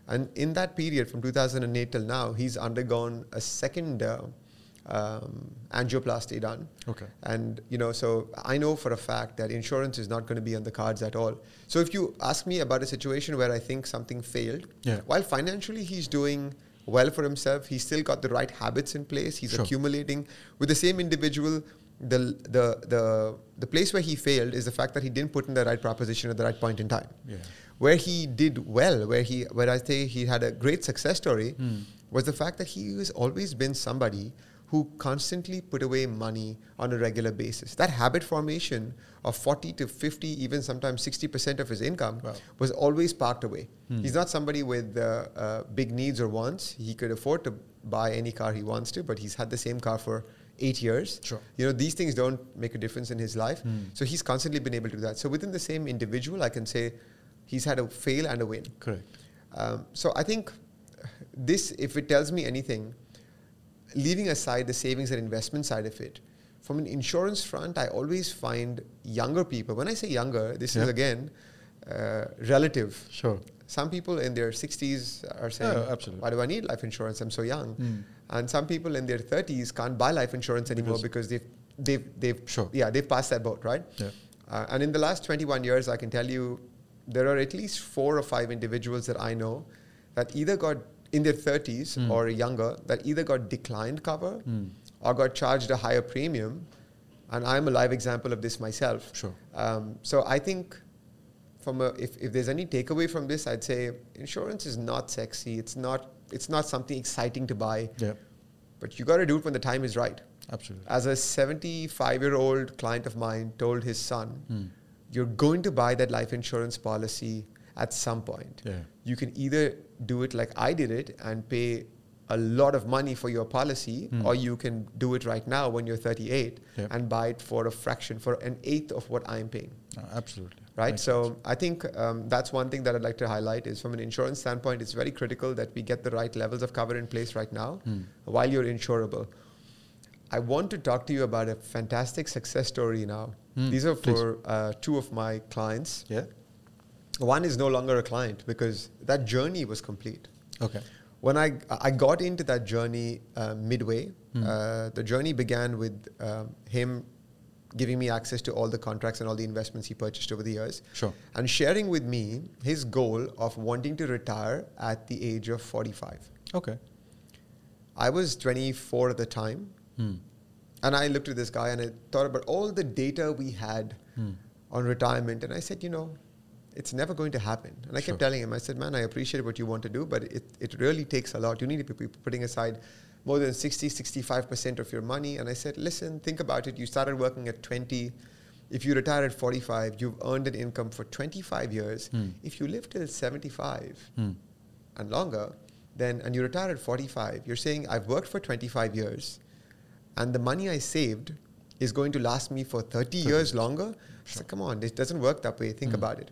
And in that period, from 2008 till now, he's undergone a second uh, um, angioplasty done. Okay. And you know, so I know for a fact that insurance is not going to be on the cards at all. So if you ask me about a situation where I think something failed, Yeah. while financially he's doing well for himself, he's still got the right habits in place. He's Sure. accumulating with the same individual. The, the the the place where he failed is the fact that he didn't put in the right proposition at the right point in time Yeah. where he did well, where he where I say he had a great success story, Hmm. was the fact that he has always been somebody who constantly put away money on a regular basis. That habit formation of 40 to 50, even sometimes 60% of his income Wow. was always parked away. Hmm. He's not somebody with uh, uh, big needs or wants. He could afford to buy any car he wants to, but he's had the same car for eight years. Sure. You know, these things don't make a difference in his life. Hmm. So he's constantly been able to do that. So within the same individual, I can say he's had a fail and a win. Correct. Um, so I think this, if it tells me anything, leaving aside the savings and investment side of it, from an insurance front, I always find younger people. When I say younger, this is again uh, relative. Sure. Some people in their 60s are saying, Yeah, absolutely. "Why do I need life insurance? I'm so young." Mm. And some people in their 30s can't buy life insurance anymore Because- because, they've they've they've Sure. yeah they've passed that boat, right? Yeah. Uh, and in the last 21 years, I can tell you there are at least four or five individuals that I know that either got in their 30s Mm. or younger that either got declined cover Mm. or got charged a higher premium. And I'm a live example of this myself. Sure. Um, so I think from a, if, if there's any takeaway from this, I'd say insurance is not sexy. It's not it's not something exciting to buy, Yeah. but you got to do it when the time is right. Absolutely. As a 75 year old client of mine told his son, Mm. you're going to buy that life insurance policy at some point. Yeah. You can either do it like I did it and pay a lot of money for your policy, Hmm. or you can do it right now when you're 38 Yeah. and buy it for a fraction, for an eighth of what I'm paying. Uh, absolutely. Right. Makes so sense. I think um, that's one thing that I'd like to highlight is from an insurance standpoint, it's very critical that we get the right levels of cover in place right now Hmm. while you're insurable. I want to talk to you about a fantastic success story now. Hmm. These are for uh, two of my clients. Yeah. One is no longer a client because that journey was complete. Okay. When I, I got into that journey uh, midway, Hmm. uh, the journey began with um, him giving me access to all the contracts and all the investments he purchased over the years. Sure. And sharing with me his goal of wanting to retire at the age of 45. Okay. I was 24 at the time. Hmm. And I looked at this guy and I thought about all the data we had Hmm. on retirement. And I said, you know, it's never going to happen. And I Sure. kept telling him, I said, man, I appreciate what you want to do, but it, it really takes a lot. You need to be putting aside more than 60, 65% of your money. And I said, listen, think about it. You started working at 20. If you retire at 45, you've earned an income for 25 years. Hmm. If you live till 75 Hmm. and longer, then and you retire at 45, you're saying I've worked for 25 years, and the money I saved is going to last me for 30 years longer. So come on, it doesn't work that way. Think Mm. about it.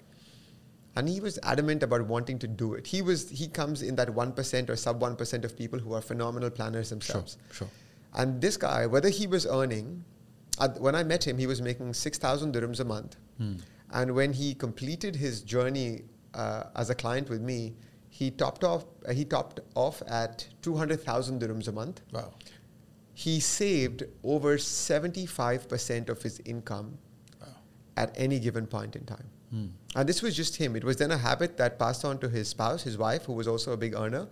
And he was adamant about wanting to do it. He was he comes in that one percent or sub one percent of people who are phenomenal planners themselves. Sure. sure. And this guy, whether he was earning, at, when I met him, he was making six thousand dirhams a month. Hmm. And when he completed his journey uh, as a client with me, he topped off. Uh, he topped off at two hundred thousand dirhams a month. Wow. He saved over seventy-five percent of his income Wow. at any given point in time. Hmm. And this was just him. It was then a habit that passed on to his spouse, his wife, who was also a big earner.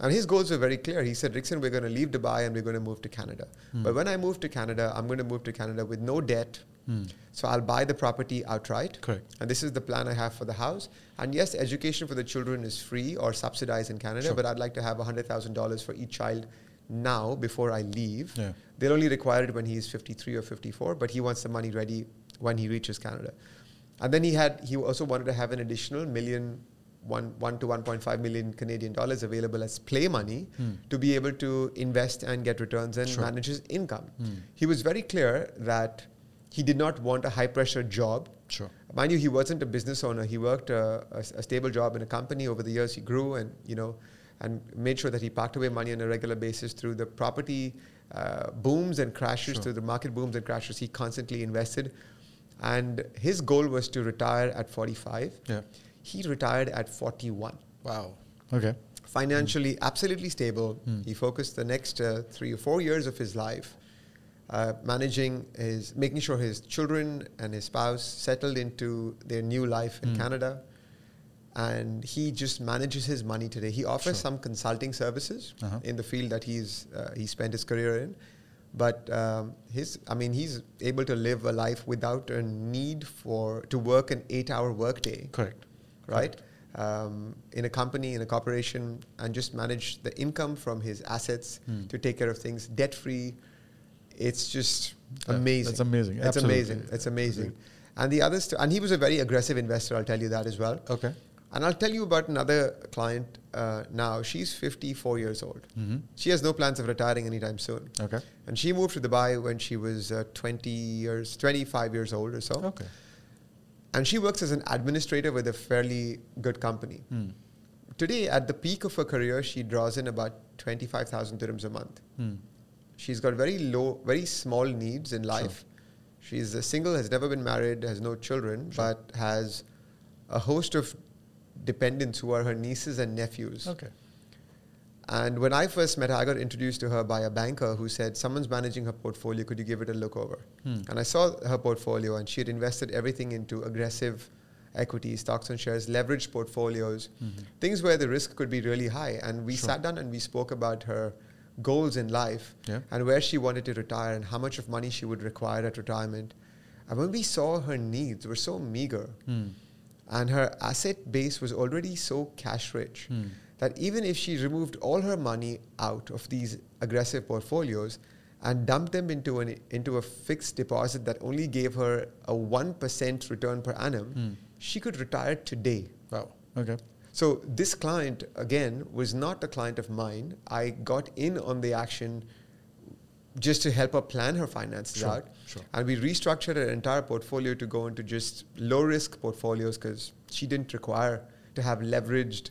And his goals were very clear. He said, Rickson, we're going to leave Dubai and we're going to move to Canada. Hmm. But when I move to Canada, I'm going to move to Canada with no debt. Hmm. So I'll buy the property outright. Correct. And this is the plan I have for the house. And yes, education for the children is free or subsidized in Canada, Sure. but I'd like to have $100,000 for each child now before I leave. Yeah. They'll only require it when he's 53 or 54, but he wants the money ready when he reaches Canada. And then he had he also wanted to have an additional million, one, one to 1.5 million Canadian dollars available as play money Hmm. to be able to invest and get returns and Sure. manage his income. Hmm. He was very clear that he did not want a high pressure job, Sure. mind you, he wasn't a business owner. He worked a, a, a stable job in a company. Over the years, he grew and you know, and made sure that he parked away money on a regular basis through the property uh, booms and crashes, Sure. through the market booms and crashes. He constantly invested, and his goal was to retire at 45. Yeah. He retired at 41 Wow. Okay. financially absolutely stable. Hmm. He focused the next uh, three or four years of his life uh, managing his, making sure his children and his spouse settled into their new life in Hmm. Canada. And he just manages his money today. He offers Sure. some consulting services Uh-huh. in the field that he's uh, he spent his career in. But um, his, I mean, he's able to live a life without a need for to work an eight-hour workday Correct. right? Um, in a company, in a corporation, and just manage the income from his assets Hmm. to take care of things debt free. It's just Yeah, amazing. that's amazing. It's amazing. It's amazing. And the others, and he was a very aggressive investor. I'll tell you that as well. Okay. And I'll tell you about another client uh, now. She's 54 years old. Mm-hmm. She has no plans of retiring anytime soon. Okay. And she moved to Dubai when she was uh, 20 years, 25 years old or so. Okay. And she works as an administrator with a fairly good company. Hmm. Today, at the peak of her career, she draws in about 25,000 dirhams a month. Hmm. She's got very low, very small needs in life. Sure. She's a single, has never been married, has no children, but has a host of dependents who are her nieces and nephews. Okay. And when I first met her, I got introduced to her by a banker who said, Someone's managing her portfolio, could you give it a look over? Hmm. And I saw her portfolio, and she had invested everything into aggressive equities, stocks and shares, leveraged portfolios, Mhm. things where the risk could be really high. And we Sure. sat down and we spoke about her goals in life Yeah. and where she wanted to retire and how much of money she would require at retirement. And when we saw her needs were so meager, Hmm. And her asset base was already so cash rich Hmm. that even if she removed all her money out of these aggressive portfolios and dumped them into an into a fixed deposit that only gave her a 1% return per annum Hmm. she could retire today Wow. Okay. so this client again was not a client of mine i got in on the action just to help her plan her finances Sure, out sure. and we restructured her entire portfolio to go into just low risk portfolios because she didn't require to have leveraged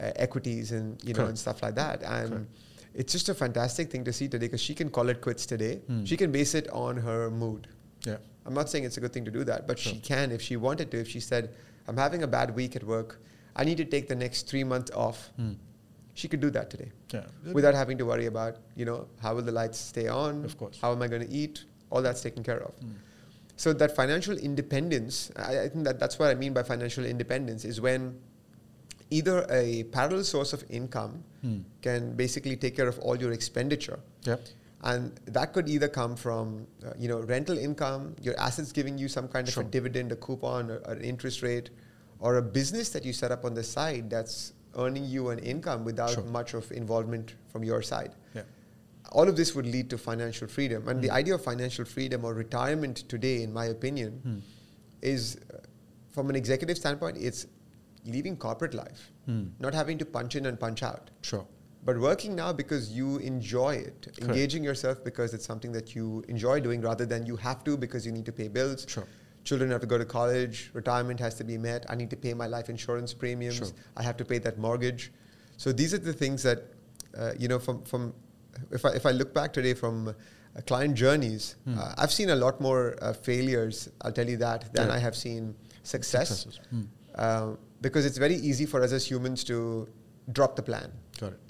uh, equities and you know Correct. and stuff like that and Correct. it's just a fantastic thing to see today because she can call it quits today Hmm. she can base it on her mood Yeah. I'm not saying it's a good thing to do that, but Sure. she can if she wanted to. If she said, "I'm having a bad week at work, I need to take the next three months off," Hmm. She could do that today Yeah. without having to worry about, you know, how will the lights stay on? Of course. How am I going to eat? All that's taken care of. Hmm. So that financial independence, I, I think that that's what I mean by financial independence is when either a parallel source of income Hmm. can basically take care of all your expenditure Yeah. and that could either come from uh, you know rental income your assets giving you some kind Sure. of a dividend a coupon or, or an interest rate or a business that you set up on the side that's earning you an income without Sure. much of involvement from your side Yeah. all of this would lead to financial freedom and the Hmm. idea of financial freedom or retirement today in my opinion Hmm. is uh, from an executive standpoint it's leaving corporate life Hmm. not having to punch in and punch out Sure. but working now because you enjoy it, engaging yourself because it's something that you enjoy doing rather than you have to because you need to pay bills. Sure. Children have to go to college, retirement has to be met, I need to pay my life insurance premiums, Sure. I have to pay that mortgage. So these are the things that, uh, you know, from, from if, I, if I look back today from uh, client journeys, Hmm. uh, I've seen a lot more uh, failures, I'll tell you that, than Yeah. I have seen success. Hmm. Uh, because it's very easy for us as humans to drop the plan. Got it.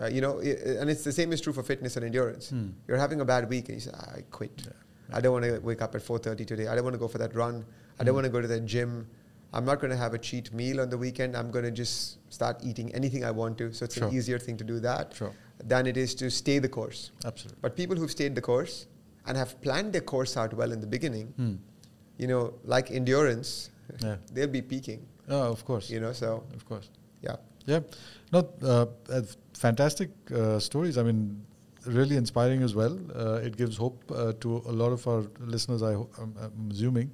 Uh, you know, i- and it's the same is true for fitness and endurance. Hmm. You're having a bad week and you say, "Ah, I quit. Yeah. I don't want to wake up at 4.30 today. I don't want to go for that run. I don't Hmm. want to go to the gym. I'm not going to have a cheat meal on the weekend. I'm going to just start eating anything I want to. So it's Sure. an easier thing to do that Sure. than it is to stay the course. Absolutely. But people who've stayed the course and have planned their course out well in the beginning, Hmm. you know, like endurance, Yeah. they'll be peaking, Oh, of course. you know, so Of course. yeah. Yeah, no, uh, uh, fantastic uh, stories. I mean, really inspiring as well. Uh, it gives hope uh, to a lot of our listeners. I ho- I'm, assuming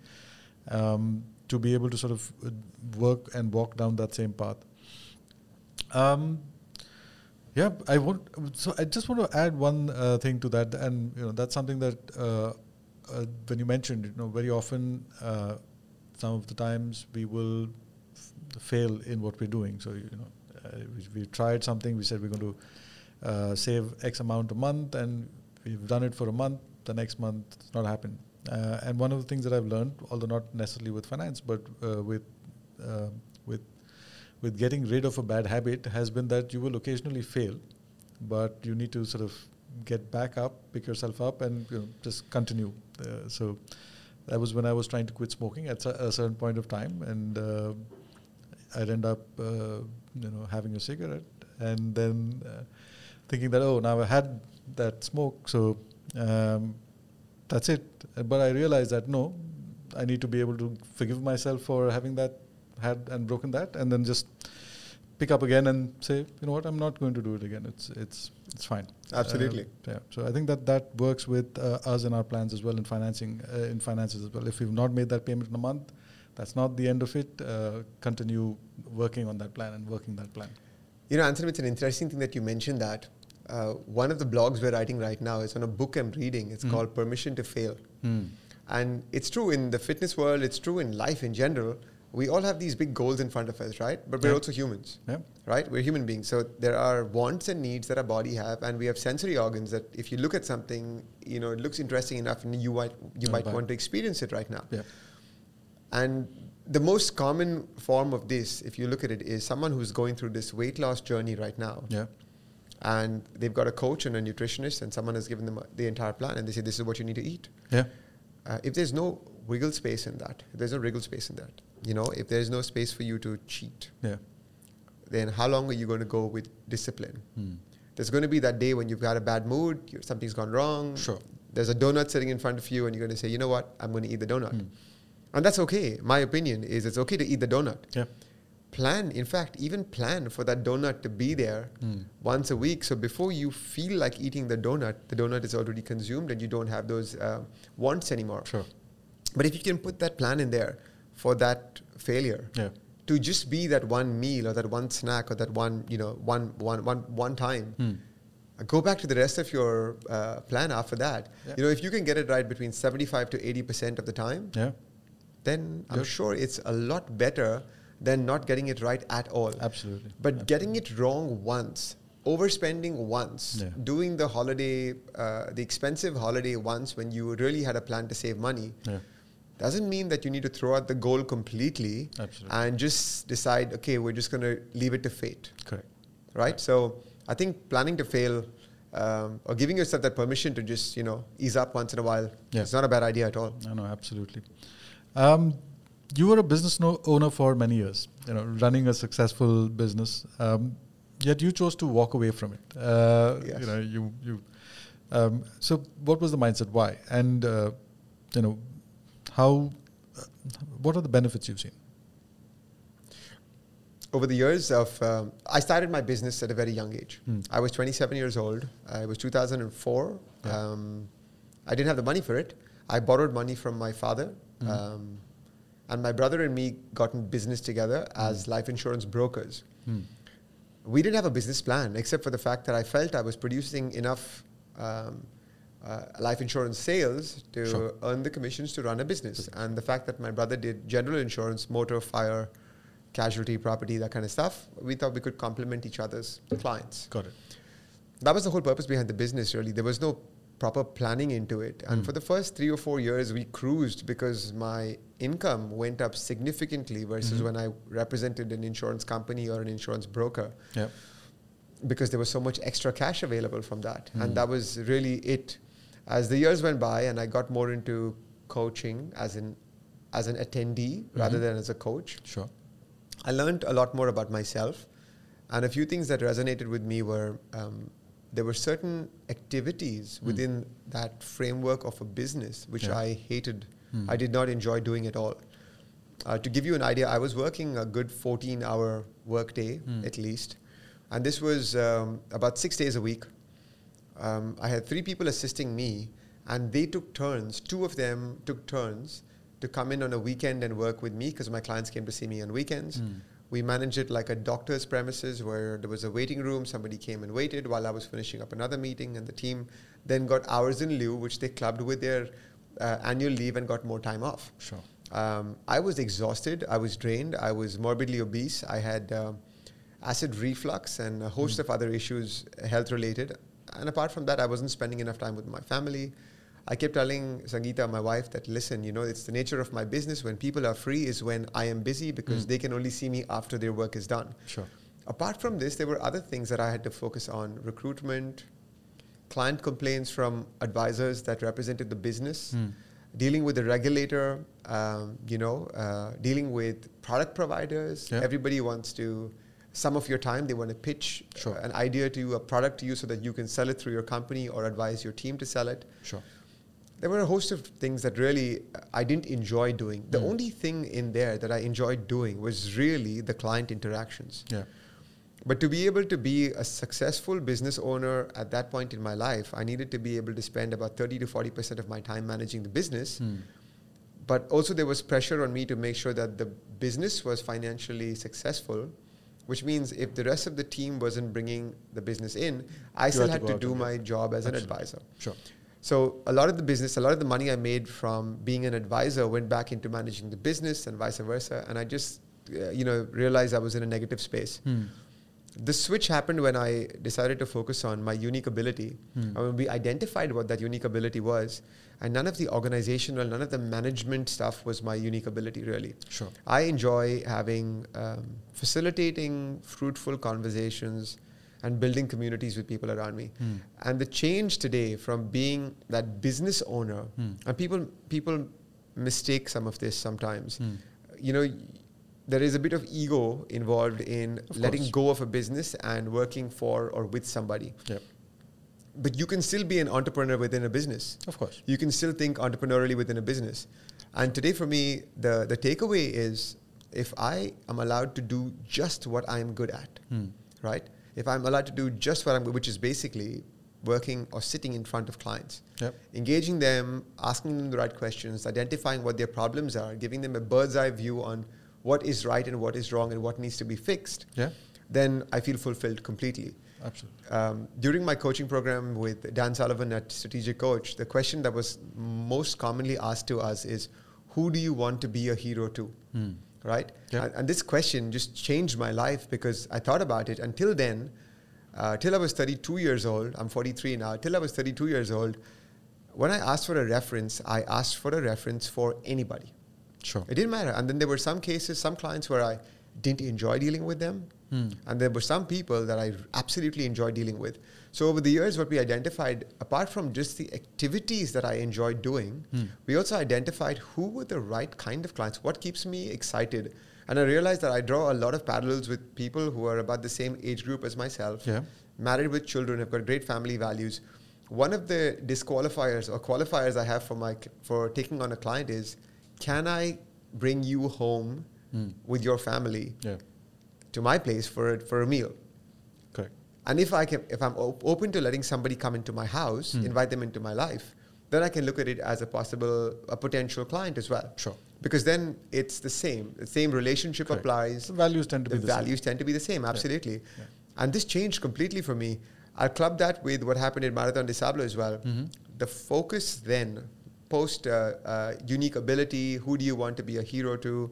um, to be able to sort of work and walk down that same path. Um, yeah, I want. So I just want to add one uh, thing to that, and you know that's something that uh, uh, when you mentioned, you know, very often uh, some of the times we will f- fail in what we're doing. So you know, we, we tried something. We said we're going to uh, save X amount a month, and we've done it for a month. The next month, it's not happened. Uh, and one of the things that I've learned, although not necessarily with finance, but uh, with uh, with with getting rid of a bad habit, has been that you will occasionally fail, but you need to sort of get back up, pick yourself up, and you know, just continue. Uh, so that was when I was trying to quit smoking at a certain point of time, and uh, I'd end up, uh, you know, having a cigarette, and then uh, thinking that oh, now I had that smoke, so um, that's it. But I realized that no, I need to be able to forgive myself for having that had and broken that, and then just pick up again and say, you know what, I'm not going to do it again. It's it's it's fine. Absolutely. Uh, yeah. So I think that that works with uh, us and our plans as well in financing uh, in finances as well. If we've not made that payment in a month, that's not the end of it. Uh, continue working on that plan and working that plan. You know, Anthony, it's an interesting thing that you mentioned that. Uh, one of the blogs we're writing right now is on a book I'm reading. It's Mm. called Permission to Fail. Hmm. And it's true in the fitness world, it's true in life in general. We all have these big goals in front of us, right? But we're Yeah. also humans, Yeah. right? We're human beings. So there are wants and needs that our body have, and we have sensory organs that if you look at something, you know, it looks interesting enough and you might you might want to experience it right now. Yeah. And the most common form of this, if you look at it, is someone who's going through this weight loss journey right now. Yeah. And they've got a coach and a nutritionist, and someone has given them the entire plan, and they say, This is what you need to eat. Yeah. Uh, if there's no wiggle space in that, if there's no wiggle space in that, you know, if there's no space for you to cheat, Yeah. then how long are you going to go with discipline? Hmm. There's going to be that day when you've got a bad mood, something's gone wrong. Sure. There's a donut sitting in front of you, and you're going to say, you know what, I'm going to eat the donut. Hmm. And that's okay. My opinion is it's okay to eat the donut. Yeah. Plan, in fact, even plan for that donut to be there Hmm. once a week. So before you feel like eating the donut, the donut is already consumed and you don't have those uh, wants anymore. Sure. But if you can put that plan in there for that failure, Yeah. to just be that one meal or that one snack or that one, you know, one, one, one, one time, uh, go back to the rest of your uh, plan after that. Yeah. You know, if you can get it right between 75 to 80% of the time, Yeah. then I'm sure it's a lot better than not getting it right at all. Absolutely. But getting it wrong once, overspending once, Yeah. doing the holiday, uh, the expensive holiday once when you really had a plan to save money, Yeah. doesn't mean that you need to throw out the goal completely Absolutely. and just decide, okay, we're just going to leave it to fate, Correct. right? So I think planning to fail um, or giving yourself that permission to just, you know, ease up once in a while, Yeah. it's not a bad idea at all. No, no, absolutely. Um, you were a business no- owner for many years, you know, running a successful business. Um, yet you chose to walk away from it. Uh, Yes. You know, you you. Um, so, what was the mindset? Why? And uh, you know, how? Uh, what are the benefits you've seen? over the years of um, i started my business at a very young age Hmm. i was 27 years old uh, it was 2004 Yeah. um, i didn't have the money for it i borrowed money from my father Mhm. And my brother and me got in business together as life insurance brokers Hmm. we didn't have a business plan except for the fact that i felt i was producing enough um, uh, life insurance sales to Sure. earn the commissions to run a business and the fact that my brother did general insurance motor fire casualty property that kind of stuff we thought we could complement each other's clients Got it. that was the whole purpose behind the business really there was no proper planning into it and Mm. for the first three or four years we cruised because my income went up significantly versus Mhm. when i represented an insurance company or an insurance broker Yeah. because there was so much extra cash available from that. Mm. And that was really it. As the years went by and I got more into coaching as an as an attendee rather Mhm. than as a coach, Sure. I learned a lot more about myself. And a few things that resonated with me were um, there were certain activities Mm. within that framework of a business which Yeah. I hated. Mm. I did not enjoy doing at all. Uh, to give you an idea, I was working a good 14 hour workday Mm. at least. And this was um, about six days a week. Um, I had three people assisting me, and they took turns. Two of them took turns to come in on a weekend and work with me because my clients came to see me on weekends. We managed it like a doctor's premises where there was a waiting room. Somebody came and waited while I was finishing up another meeting, and the team then got hours in lieu, which they clubbed with their uh, annual leave and got more time off. Sure. Um, I was exhausted. I was drained. I was morbidly obese. I had um acid reflux and a host Mm. of other issues, health related. And apart from that, I wasn't spending enough time with my family. I kept telling Sangeeta, my wife, that listen, you know, it's the nature of my business. When people are free is when I am busy because Mm. they can only see me after their work is done. Sure. Apart from this, there were other things that I had to focus on recruitment, client complaints from advisors that represented the business, Mm. dealing with the regulator, um, you know, uh, dealing with product providers. Yeah. Everybody wants to, some of your time, they want to pitch Sure. an idea to you, a product to you, so that you can sell it through your company or advise your team to sell it. Sure. There were a host of things that really uh, I didn't enjoy doing. The Mm. only thing in there that I enjoyed doing was really the client interactions. Yeah. But to be able to be a successful business owner at that point in my life, I needed to be able to spend about 30 to 40% of my time managing the business. Mm. But also, there was pressure on me to make sure that the business was financially successful, which means if the rest of the team wasn't bringing the business in, I You still had to had to do my job as an advisor. Sure. So a lot of the business, a lot of the money I made from being an advisor went back into managing the business and vice versa. And I just, uh, you know, realized I was in a negative space. Mm. The switch happened when I decided to focus on my unique ability. Hmm. And when we identified what that unique ability was, and none of the organizational, none of the management stuff was my unique ability really. Sure. I enjoy having um, facilitating fruitful conversations and building communities with people around me. Mm. And the change today from being that business owner, Mm. and people people mistake some of this sometimes. Mm. You know, there is a bit of ego involved in Of letting course. go of a business and working for or with somebody. Yep. But you can still be an entrepreneur within a business. Of course. You can still think entrepreneurially within a business. And today, for me, the, the takeaway is if I am allowed to do just what I'm good at, Mm. right? If I'm allowed to do just what I'm which is basically working or sitting in front of clients, Yep. engaging them, asking them the right questions, identifying what their problems are, giving them a bird's eye view on what is right and what is wrong and what needs to be fixed, Yeah. then I feel fulfilled completely. Absolutely. Um, during my coaching program with Dan Sullivan at Strategic Coach, the question that was most commonly asked to us is, "Who do you want to be a hero to?" Mm. Right? Yeah. And, and this question just changed my life because I thought about it. Until then, uh, till I was 32 years old, I'm 43 now. Till I was 32 years old, when I asked for a reference, I asked for a reference for anybody. Sure. It didn't matter. And then there were some cases, some clients where I didn't enjoy dealing with them. Mm. And there were some people that I absolutely enjoyed dealing with. So over the years, what we identified, apart from just the activities that I enjoyed doing, Hmm. we also identified who were the right kind of clients, what keeps me excited. And I realized that I draw a lot of parallels with people who are about the same age group as myself, Yeah. married with children, have got great family values. One of the disqualifiers or qualifiers I have for my for taking on a client is, can I bring you home Mm. with your family Yeah. to my place for for a meal? And if I can, if I'm op- open to letting somebody come into my house, Hmm. invite them into my life, then I can look at it as a possible, a potential client as well. Sure. Because then it's the same. The same relationship Correct. applies. The values tend to the be the same. values tend to be the same. Absolutely. Yeah. And this changed completely for me. I club that with what happened in Marathon des Sables as well. Mhm. The focus then, post uh, uh, unique ability, who do you want to be a hero to,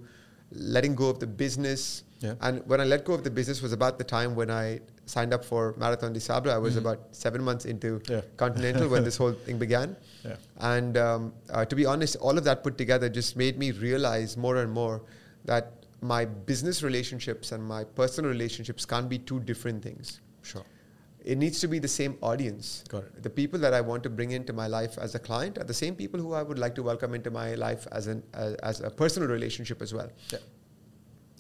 letting go of the business. Yeah. And when I let go of the business was about the time when I signed up for Marathon des Sables. I was Mhm. about seven months into Yeah. Continental when this whole thing began. Yeah. And um, uh, to be honest, all of that put together just made me realize more and more that my business relationships and my personal relationships can't be two different things. Sure. It needs to be the same audience. Got it. The people that I want to bring into my life as a client are the same people who I would like to welcome into my life as an as, as a personal relationship as well. Yeah.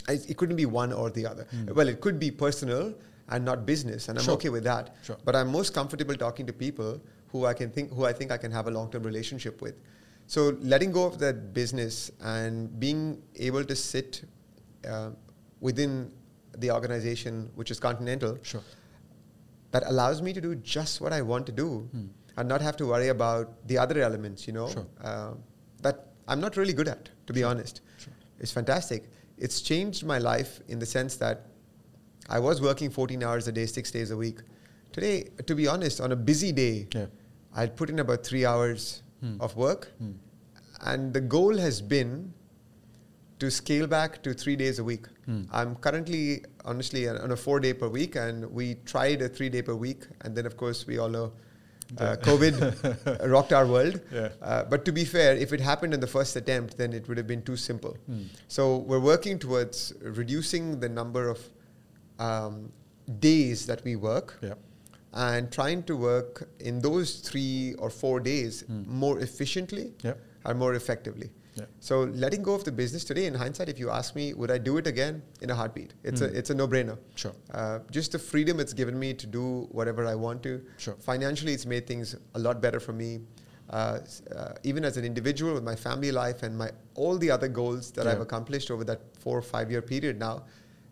I- It couldn't be one or the other. Mm. Well, it could be personal and not business, and I'm Sure. okay with that. Sure. But I'm most comfortable talking to people who I can think, who I think I can have a long-term relationship with. So letting go of that business and being able to sit uh, within the organization, which is Continental, Sure. that allows me to do just what I want to do Hmm. and not have to worry about the other elements, you know, Sure. uh, that I'm not really good at, to be honest. Sure. It's fantastic. It's changed my life in the sense that I was working 14 hours a day, six days a week. Today, to be honest, on a busy day, Yeah. I'd put in about three hours Hmm. of work. Hmm. And the goal has been to scale back to three days a week. Hmm. I'm currently, honestly, on a four day per week, and we tried a three day per week, and then of course we all know. Uh, COVID rocked our world. Yeah. Uh, but to be fair, if it happened in the first attempt, then it would have been too simple. Hmm. So we're working towards reducing the number of um, days that we work Yeah. and trying to work in those three or four days Hmm. more efficiently Yeah. and more effectively. Yeah. So letting go of the business today, in hindsight, if you ask me, would I do it again in a heartbeat? It's a Mm. it's a no-brainer. Sure. Uh, just the freedom it's given me to do whatever I want to. Sure. Financially, it's made things a lot better for me. Uh, uh, even as an individual, with my family life and my all the other goals that Yeah. I've accomplished over that four or five year period now,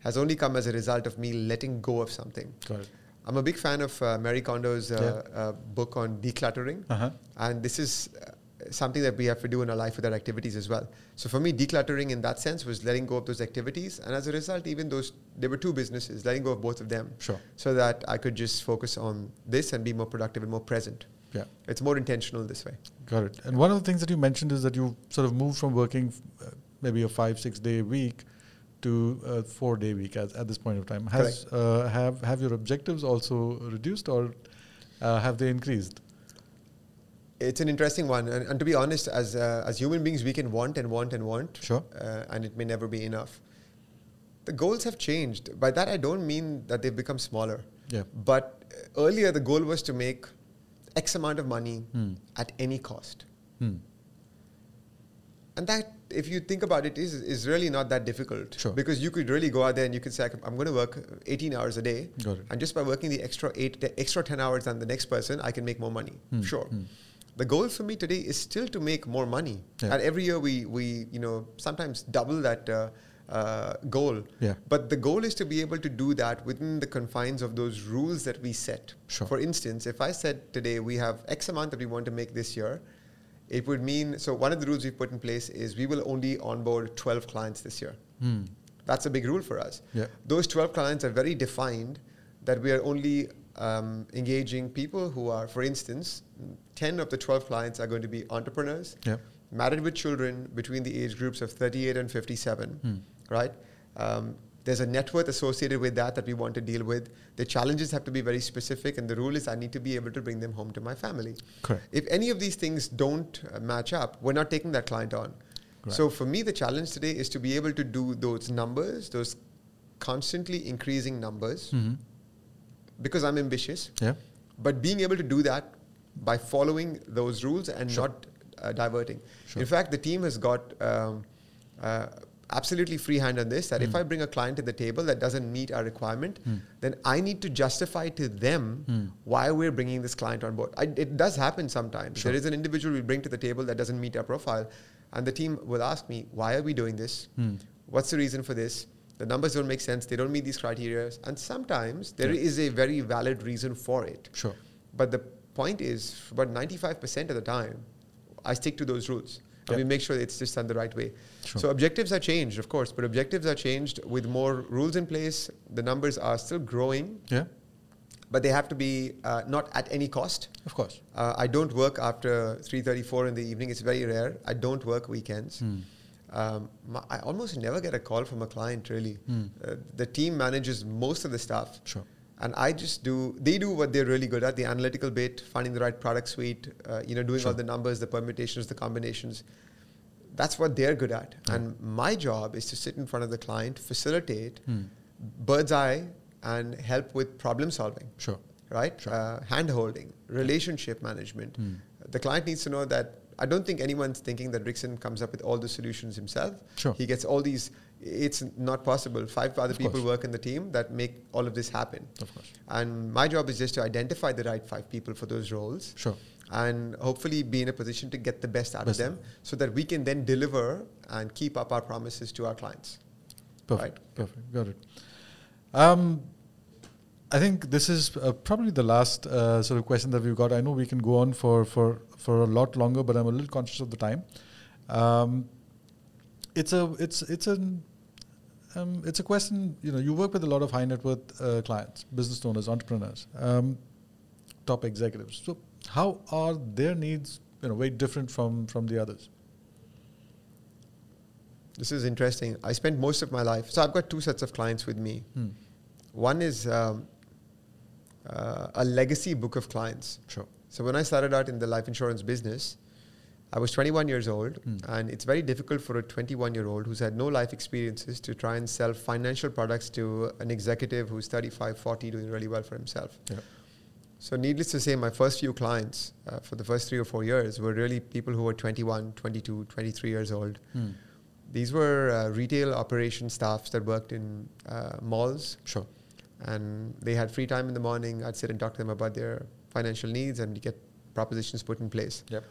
has only come as a result of me letting go of something. It. I'm a big fan of uh, Marie Kondo's uh, Yeah. uh, book on decluttering. Uh-huh. And this is uh, something that we have to do in our life with our activities as well. So for me, decluttering in that sense was letting go of those activities. And as a result, even those, there were two businesses, letting go of both of them. Sure. So that I could just focus on this and be more productive and more present. Yeah. It's more intentional this way. Got it. And one of the things that you mentioned is that you sort of moved from working uh, maybe a five, six day week to a four day week at, at this point of time. Has uh, have have your objectives also reduced or uh, have they increased? It's an interesting one. And, and to be honest, as, uh, as human beings, we can want and want and want. Sure. Uh, and it may never be enough. The goals have changed. By that, I don't mean that they've become smaller. Yeah. But uh, earlier, the goal was to make X amount of money Hmm. at any cost. Hmm. And that, if you think about it, is, is really not that difficult. Sure. Because you could really go out there and you could say, I'm going to work 18 hours a day. And just by working the extra eight, the extra 10 hours than the next person, I can make more money. Hmm. Sure. Hmm. The goal for me today is still to make more money. Yeah. And every year we, we, you know, sometimes double that uh, uh, goal. Yeah. But the goal is to be able to do that within the confines of those rules that we set. Sure. For instance, if I said today we have X amount that we want to make this year, it would mean so one of the rules we've put in place is we will only onboard 12 clients this year. Hmm. That's a big rule for us. Yeah. Those 12 clients are very defined that we are only um, engaging people who are, for instance, 10 of the 12 clients are going to be entrepreneurs, Yeah. married with children between the age groups of 38 and 57, Hmm. right? Um, there's a net worth associated with that that we want to deal with. The challenges have to be very specific, and the rule is I need to be able to bring them home to my family. Correct. If any of these things don't uh, match up, we're not taking that client on. Right. So for me, the challenge today is to be able to do those numbers, those constantly increasing numbers, hmm because I'm ambitious, Yeah. but being able to do that by following those rules and Sure. not uh, diverting. Sure. In fact, the team has got um, uh, absolutely free hand on this. That if Hmm. I bring a client to the table that doesn't meet our requirement, Hmm. then I need to justify to them Hmm. why we're bringing this client on board. I, it does happen sometimes. Sure. There is an individual we bring to the table that doesn't meet our profile, and the team will ask me, "Why are we doing this? Hmm. What's the reason for this?" The numbers don't make sense. They don't meet these criteria, and sometimes there Yeah. is a very valid reason for it. Sure. But the point is, about 95% of the time, I stick to those rules. And we make sure it's just done the right way. Sure. So objectives are changed, of course, but objectives are changed with more rules in place. The numbers are still growing, Yeah. but they have to be uh, not at any cost. Of course. Uh, I don't work after 3.34 in the evening. It's very rare. I don't work weekends. Hmm. Um, my, I almost never get a call from a client, really. Hmm. Uh, the team manages most of the stuff. Sure. And I just do, they do what they're really good at, the analytical bit, finding the right product suite, uh, you know, doing Sure. all the numbers, the permutations, the combinations. That's what they're good at. And my job is to sit in front of the client, facilitate, Hmm. bird's eye, and help with problem solving Sure. right? Sure. Uh, hand holding, relationship management. Hmm. The client needs to know that I don't think anyone's thinking that Rickson comes up with all the solutions himself. Sure. He gets all these, it's not possible. Five other Of people course. work in the team that make all of this happen. Of course. And my job is just to identify the right five people for those roles Sure. and hopefully be in a position to get the best out Best of them so that we can then deliver and keep up our promises to our clients. Perfect. Perfect. Got it. Um, I think this is uh, probably the last uh, sort of question that we've got. I know we can go on for, for, for a lot longer, but I'm a little conscious of the time. Um, it's a it's it's an um, it's a question. You know, you work with a lot of high net worth uh, clients, business owners, entrepreneurs, um, top executives. So, how are their needs you know very different from from the others? This is interesting. I spent most of my life. So I've got two sets of clients with me. Hmm. One is um, uh, a legacy book of clients. Sure. So when I started out in the life insurance business, I was 21 years old, Hmm. and it's very difficult for a 21 year old who's had no life experiences to try and sell financial products to an executive who's 35, 40, doing really well for himself. Yeah. So, needless to say, my first few clients uh, for the first three or four years were really people who were 21, 22, 23 years old. Hmm. These were uh, retail operation staffs that worked in uh, malls, Sure. And they had free time in the morning. I'd sit and talk to them about their financial needs and get propositions put in place. Yep.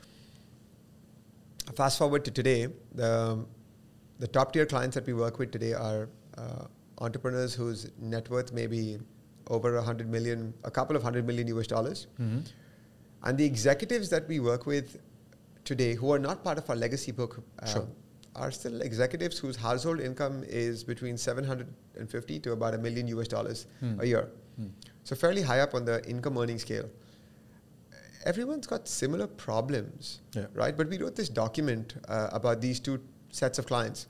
Fast forward to today, the, the top tier clients that we work with today are uh, entrepreneurs whose net worth may be over a hundred million, a couple of hundred million US dollars. hmm And the executives that we work with today, who are not part of our legacy book, uh, Sure. Are still executives whose household income is between 750 to about a million US dollars Hmm. a year. Hmm. So fairly high up on the income earning scale. Everyone's got similar problems, Yeah. right? But we wrote this document uh, about these two sets of clients,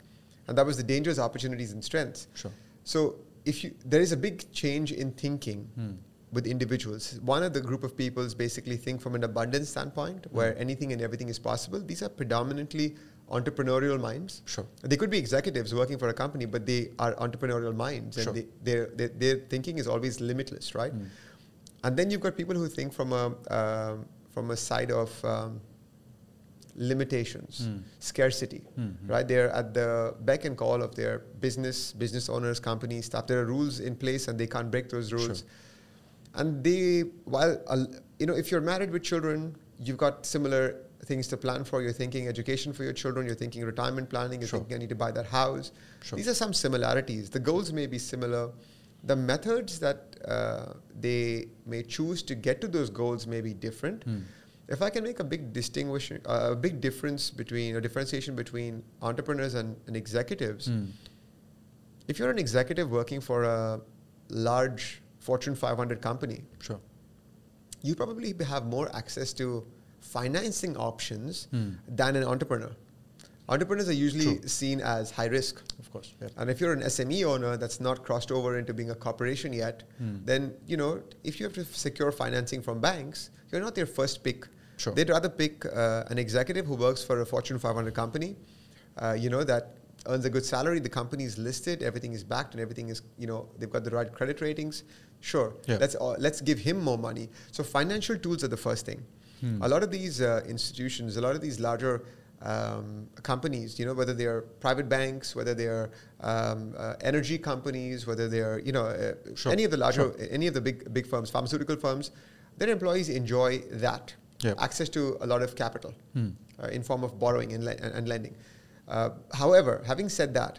and that was the dangers, opportunities, and strengths. Sure. So if you, there is a big change in thinking Hmm. with individuals. One of the group of peoples basically think from an abundance standpoint, where Hmm. anything and everything is possible. These are predominantly entrepreneurial minds. Sure. They could be executives working for a company, but they are entrepreneurial minds, and Sure. they, their, their their thinking is always limitless, right? Hmm. And then you've got people who think from a um, from a side of um, limitations, Hmm. scarcity, Mhm. right? They're at the beck and call of their business, business owners, companies, stuff. There are rules in place, and they can't break those rules. Sure. And they, while uh, you know, if you're married with children, you've got similar things to plan for. You're thinking education for your children. You're thinking retirement planning. You're Sure. thinking I need to buy that house. Sure. These are some similarities. The goals may be similar. The methods that uh, they may choose to get to those goals may be different. Hmm. If I can make a big distinguishing, uh, a big difference between a differentiation between entrepreneurs and, and executives, Hmm. if you're an executive working for a large Fortune 500 company, Sure. you probably have more access to financing options Hmm. than an entrepreneur. Entrepreneurs are usually True. seen as high risk. Of course. Yeah. And if you're an SME owner that's not crossed over into being a corporation yet, Hmm. then you know if you have to secure financing from banks, you're not their first pick. Sure. They'd rather pick uh, an executive who works for a Fortune 500 company, uh, you know that earns a good salary. The company is listed, everything is backed, and everything is you know they've got the right credit ratings. Sure, Yeah. let's all, let's give him more money. So financial tools are the first thing. Hmm. A lot of these uh, institutions, a lot of these larger um, companies, you know, whether they are private banks, whether they are um, uh, energy companies, whether they are, you know, uh, Sure, any of the larger, sure. any of the big big firms, pharmaceutical firms, their employees enjoy that Yep. access to a lot of capital Hmm. uh, in form of borrowing and, le- and, lending. Uh, however, having said that,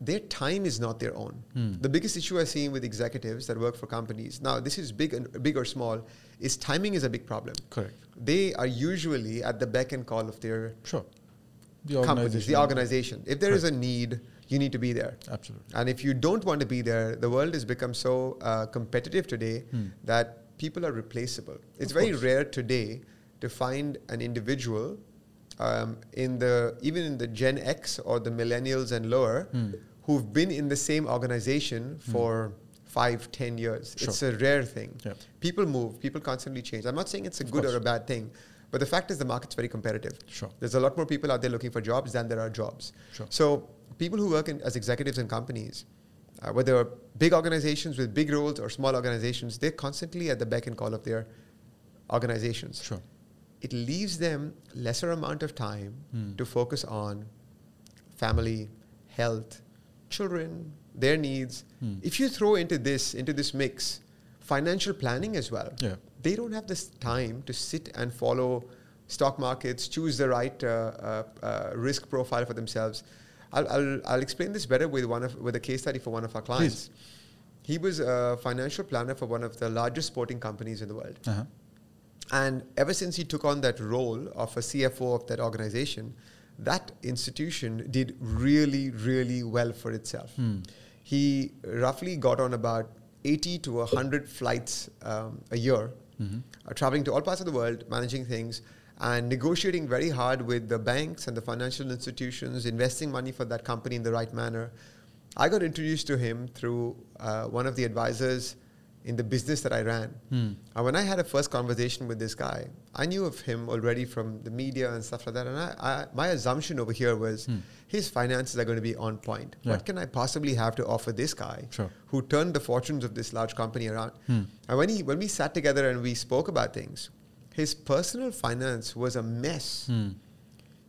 their time is not their own. Hmm. The biggest issue I've seen with executives that work for companies now, this is big and big or small, is timing is a big problem. Correct. They are usually at the beck and call of their Sure. The companies, organization. the organization. If there is a need, you need to be there. Absolutely. And if you don't want to be there, the world has become so uh, competitive today Hmm. that people are replaceable. It's very rare today to find an individual um, in the even in the Gen X or the millennials and lower Hmm. who've been in the same organization for five, ten years. Sure. It's a rare thing. Yeah. People move. People constantly change. I'm not saying it's a Of good or a bad thing, but the fact is the market's very competitive. Sure. There's a lot more people out there looking for jobs than there are jobs. Sure. So people who work in, as executives in companies, uh, whether big organizations with big roles or small organizations, they're constantly at the beck and call of their organizations. Sure. It leaves them lesser amount of time Hmm. to focus on family, health, children, their needs. Hmm. If you throw into this into this mix financial planning as well, Yeah. they don't have this time to sit and follow stock markets, choose the right uh, uh, uh, risk profile for themselves. I'll, I'll, I'll explain this better with one of with a case study for one of our clients. He was a financial planner for one of the largest sporting companies in the world. Uh-huh. And ever since he took on that role of a CFO of that organization, that institution did really, really well for itself. Hmm. He roughly got on about 80 to 100 flights um, a year, Mhm. uh, traveling to all parts of the world, managing things. and negotiating very hard with the banks and the financial institutions, investing money for that company in the right manner. I got introduced to him through uh, one of the advisors in the business that I ran. Hmm. And when I had a first conversation with this guy, I knew of him already from the media and stuff like that. And I, I, my assumption over here was Hmm. his finances are going to be on point. Yeah. What can I possibly have to offer this guy Sure. who turned the fortunes of this large company around? Hmm. And when, he, when we sat together and we spoke about things, his personal finance was a mess. Hmm.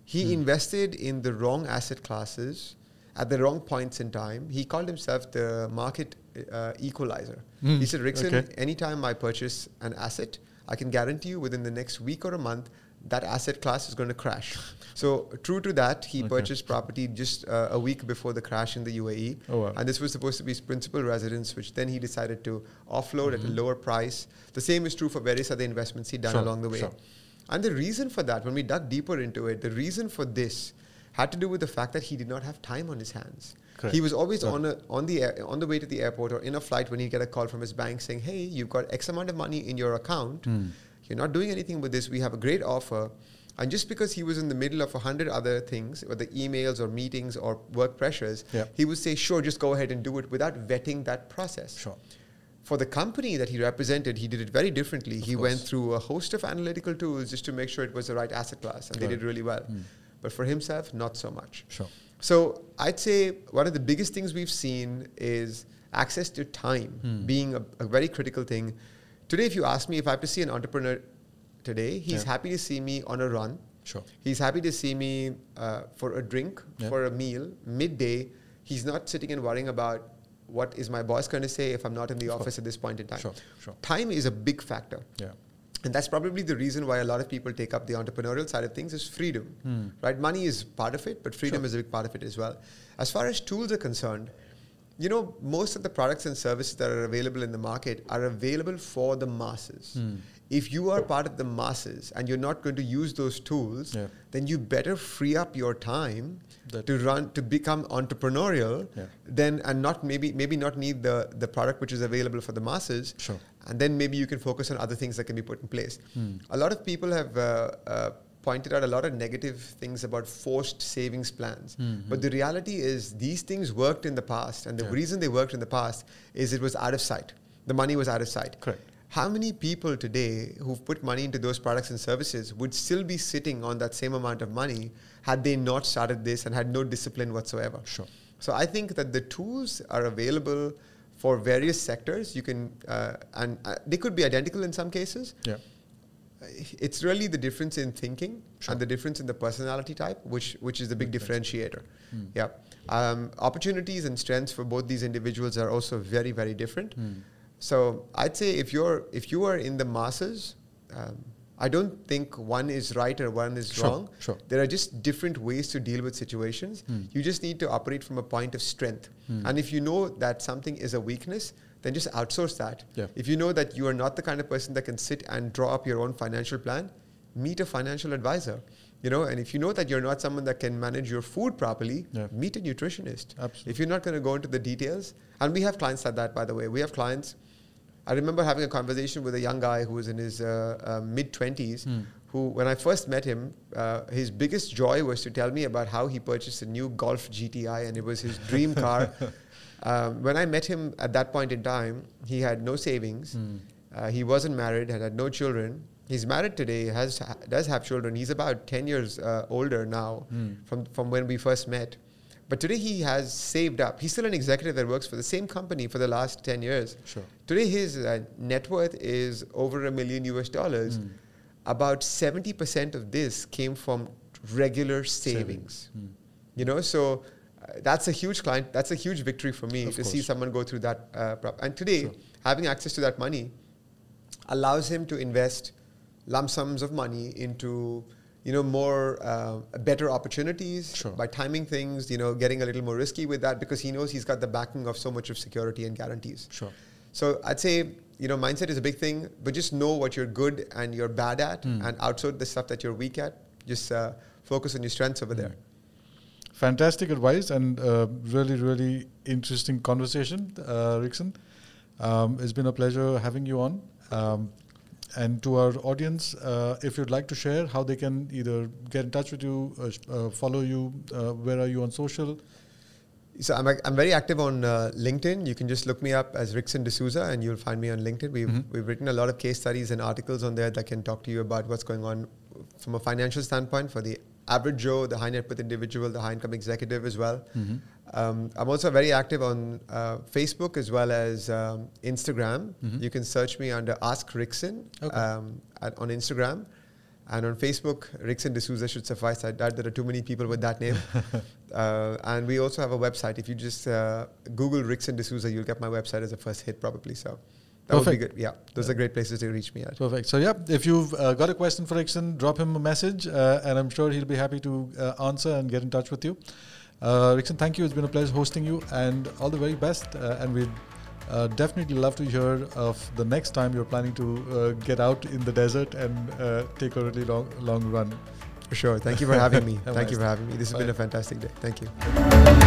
He invested in the wrong asset classes at the wrong points in time. He called himself the market uh, equalizer. Mm, He said, Rickson, okay. anytime I purchase an asset, I can guarantee you within the next week or a month, that asset class is going to crash. so, true to that, he Okay. purchased property just uh, a week before the crash in the UAE. Oh, wow. And this was supposed to be his principal residence, which then he decided to offload at a lower price. The same is true for various other investments he'd done Mm-hmm. Sure, along the way. sure. And the reason for that, when we dug deeper into it, the reason for this had to do with the fact that he did not have time on his hands. Correct. He was always on a, on the air, on the way to the airport or in a flight when he'd get a call from his bank saying, "Hey, you've got X amount of money in your account. Hmm. You're not doing anything with this. We have a great offer." And just because he was in the middle of a hundred other things, whether emails or meetings or work pressures, he would say, "Sure, just go ahead and do it," without vetting that process. Sure. For the company that he represented, he did it very differently. Of he course. went through a host of analytical tools just to make sure it was the right asset class, and they did really well. Hmm. But for himself, not so much. Sure. So I'd say one of the biggest things we've seen is access to time Hmm. being a, a very critical thing. Today, if you ask me if I have to see an entrepreneur today, he's Yeah. happy to see me on a run. Sure. He's happy to see me uh, for a drink, Yeah. for a meal, midday. He's not sitting and worrying about what is my boss going to say if I'm not in the Of office at this point in time. Sure. Sure. Time is a big factor. Yeah. And that's probably the reason why a lot of people take up the entrepreneurial side of things is freedom. Hmm. Right? Money is part of it, but freedom Sure. is a big part of it as well. As far as tools are concerned, you know, most of the products and services that are available in the market are available for the masses. Hmm. If you are part of the masses and you're not going to use those tools, Yeah. then you better free up your time That- to run to become entrepreneurial Yeah. then and not maybe maybe not need the the product which is available for the masses Sure. and then maybe you can focus on other things that can be put in place. Hmm. A lot of people have uh, uh, pointed out a lot of negative things about forced savings plans, Mhm. but the reality is these things worked in the past, and the Yeah. reason they worked in the past is it was out of sight. The money was out of sight. Correct. How many people today who've put money into those products and services would still be sitting on that same amount of money had they not started this and had no discipline whatsoever? Sure. So I think that the tools are available for various sectors. You can, uh, and uh, they could be identical in some cases. Yeah. It's really the difference in thinking Sure. and the difference in the personality type, which which is the big differentiator. Hmm. Yeah, um, opportunities and strengths for both these individuals are also very very different. Hmm. So I'd say if you're if you are in the masses, um, I don't think one is right or one is Sure, wrong. sure. There are just different ways to deal with situations. Hmm. You just need to operate from a point of strength. Hmm. And if you know that something is a weakness, then just outsource that. Yeah. If you know that you are not the kind of person that can sit and draw up your own financial plan, meet a financial advisor. You know, and if you know that you're not someone that can manage your food properly, Yeah. meet a nutritionist. Absolutely. If you're not going to go into the details, and we have clients like that, by the way. We have clients. I remember having a conversation with a young guy who was in his uh, uh, mid 20s, Hmm. who, when I first met him, uh, his biggest joy was to tell me about how he purchased a new Golf GTI and it was his dream car. Um, when I met him at that point in time, he had no savings. Uh, he wasn't married, had had no children. He's married today, has does have children. He's about 10 years uh, older now Hmm. from, from when we first met. But today he has saved up. He's still an executive that works for the same company for the last 10 years. Sure. Today his uh, net worth is over a million US dollars. Hmm. About 70% of this came from regular savings. Hmm. You know, so uh, that's a huge client. That's a huge victory for me Of to see someone go through that. Uh, prop. And today, Sure. having access to that money allows him to invest lump sums of money into you know more uh, better opportunities Sure. by timing things you know getting a little more risky with that because he knows he's got the backing of so much of security and guarantees Sure. so i'd say you know mindset is a big thing but just know what you're good and you're bad at Hmm. and outsource the stuff that you're weak at just uh, focus on your strengths over there Fantastic advice and uh, really, really interesting conversation, uh, Rickson. Um, it's been a pleasure having you on. Um, and to our audience, uh, if you'd like to share how they can either get in touch with you, uh, uh, follow you, uh, where are you on social? So I'm, I'm very active on uh, LinkedIn. You can just look me up as Rickson D'Souza and you'll find me on LinkedIn. We've, Mhm. we've written a lot of case studies and articles on there that can talk to you about what's going on from a financial standpoint for the average Joe, the high net worth individual, the high income executive as well. Mm-hmm. Um, I'm also very active on uh, Facebook as well as um, Instagram. Mhm. You can search me under Ask Rickson Okay. um, at, on Instagram. And on Facebook, Rickson D'Souza should suffice. I doubt there are too many people with that name. uh, and we also have a website. If you just uh, Google Rickson D'Souza, you'll get my website as a first hit probably. So that would be Perfect. good. Yeah, those are great places to reach me at. Perfect. So yeah, if you've uh, got a question for Rickson, drop him a message, uh, and I'm sure he'll be happy to uh, answer and get in touch with you. Uh, Rickson, thank you. It's been a pleasure hosting you, and all the very best. Uh, and we'd uh, definitely love to hear of the next time you're planning to uh, get out in the desert and uh, take a really long, long run. For sure. Thank you for having me. Thank you for having me. This has been a fantastic day. Thank you.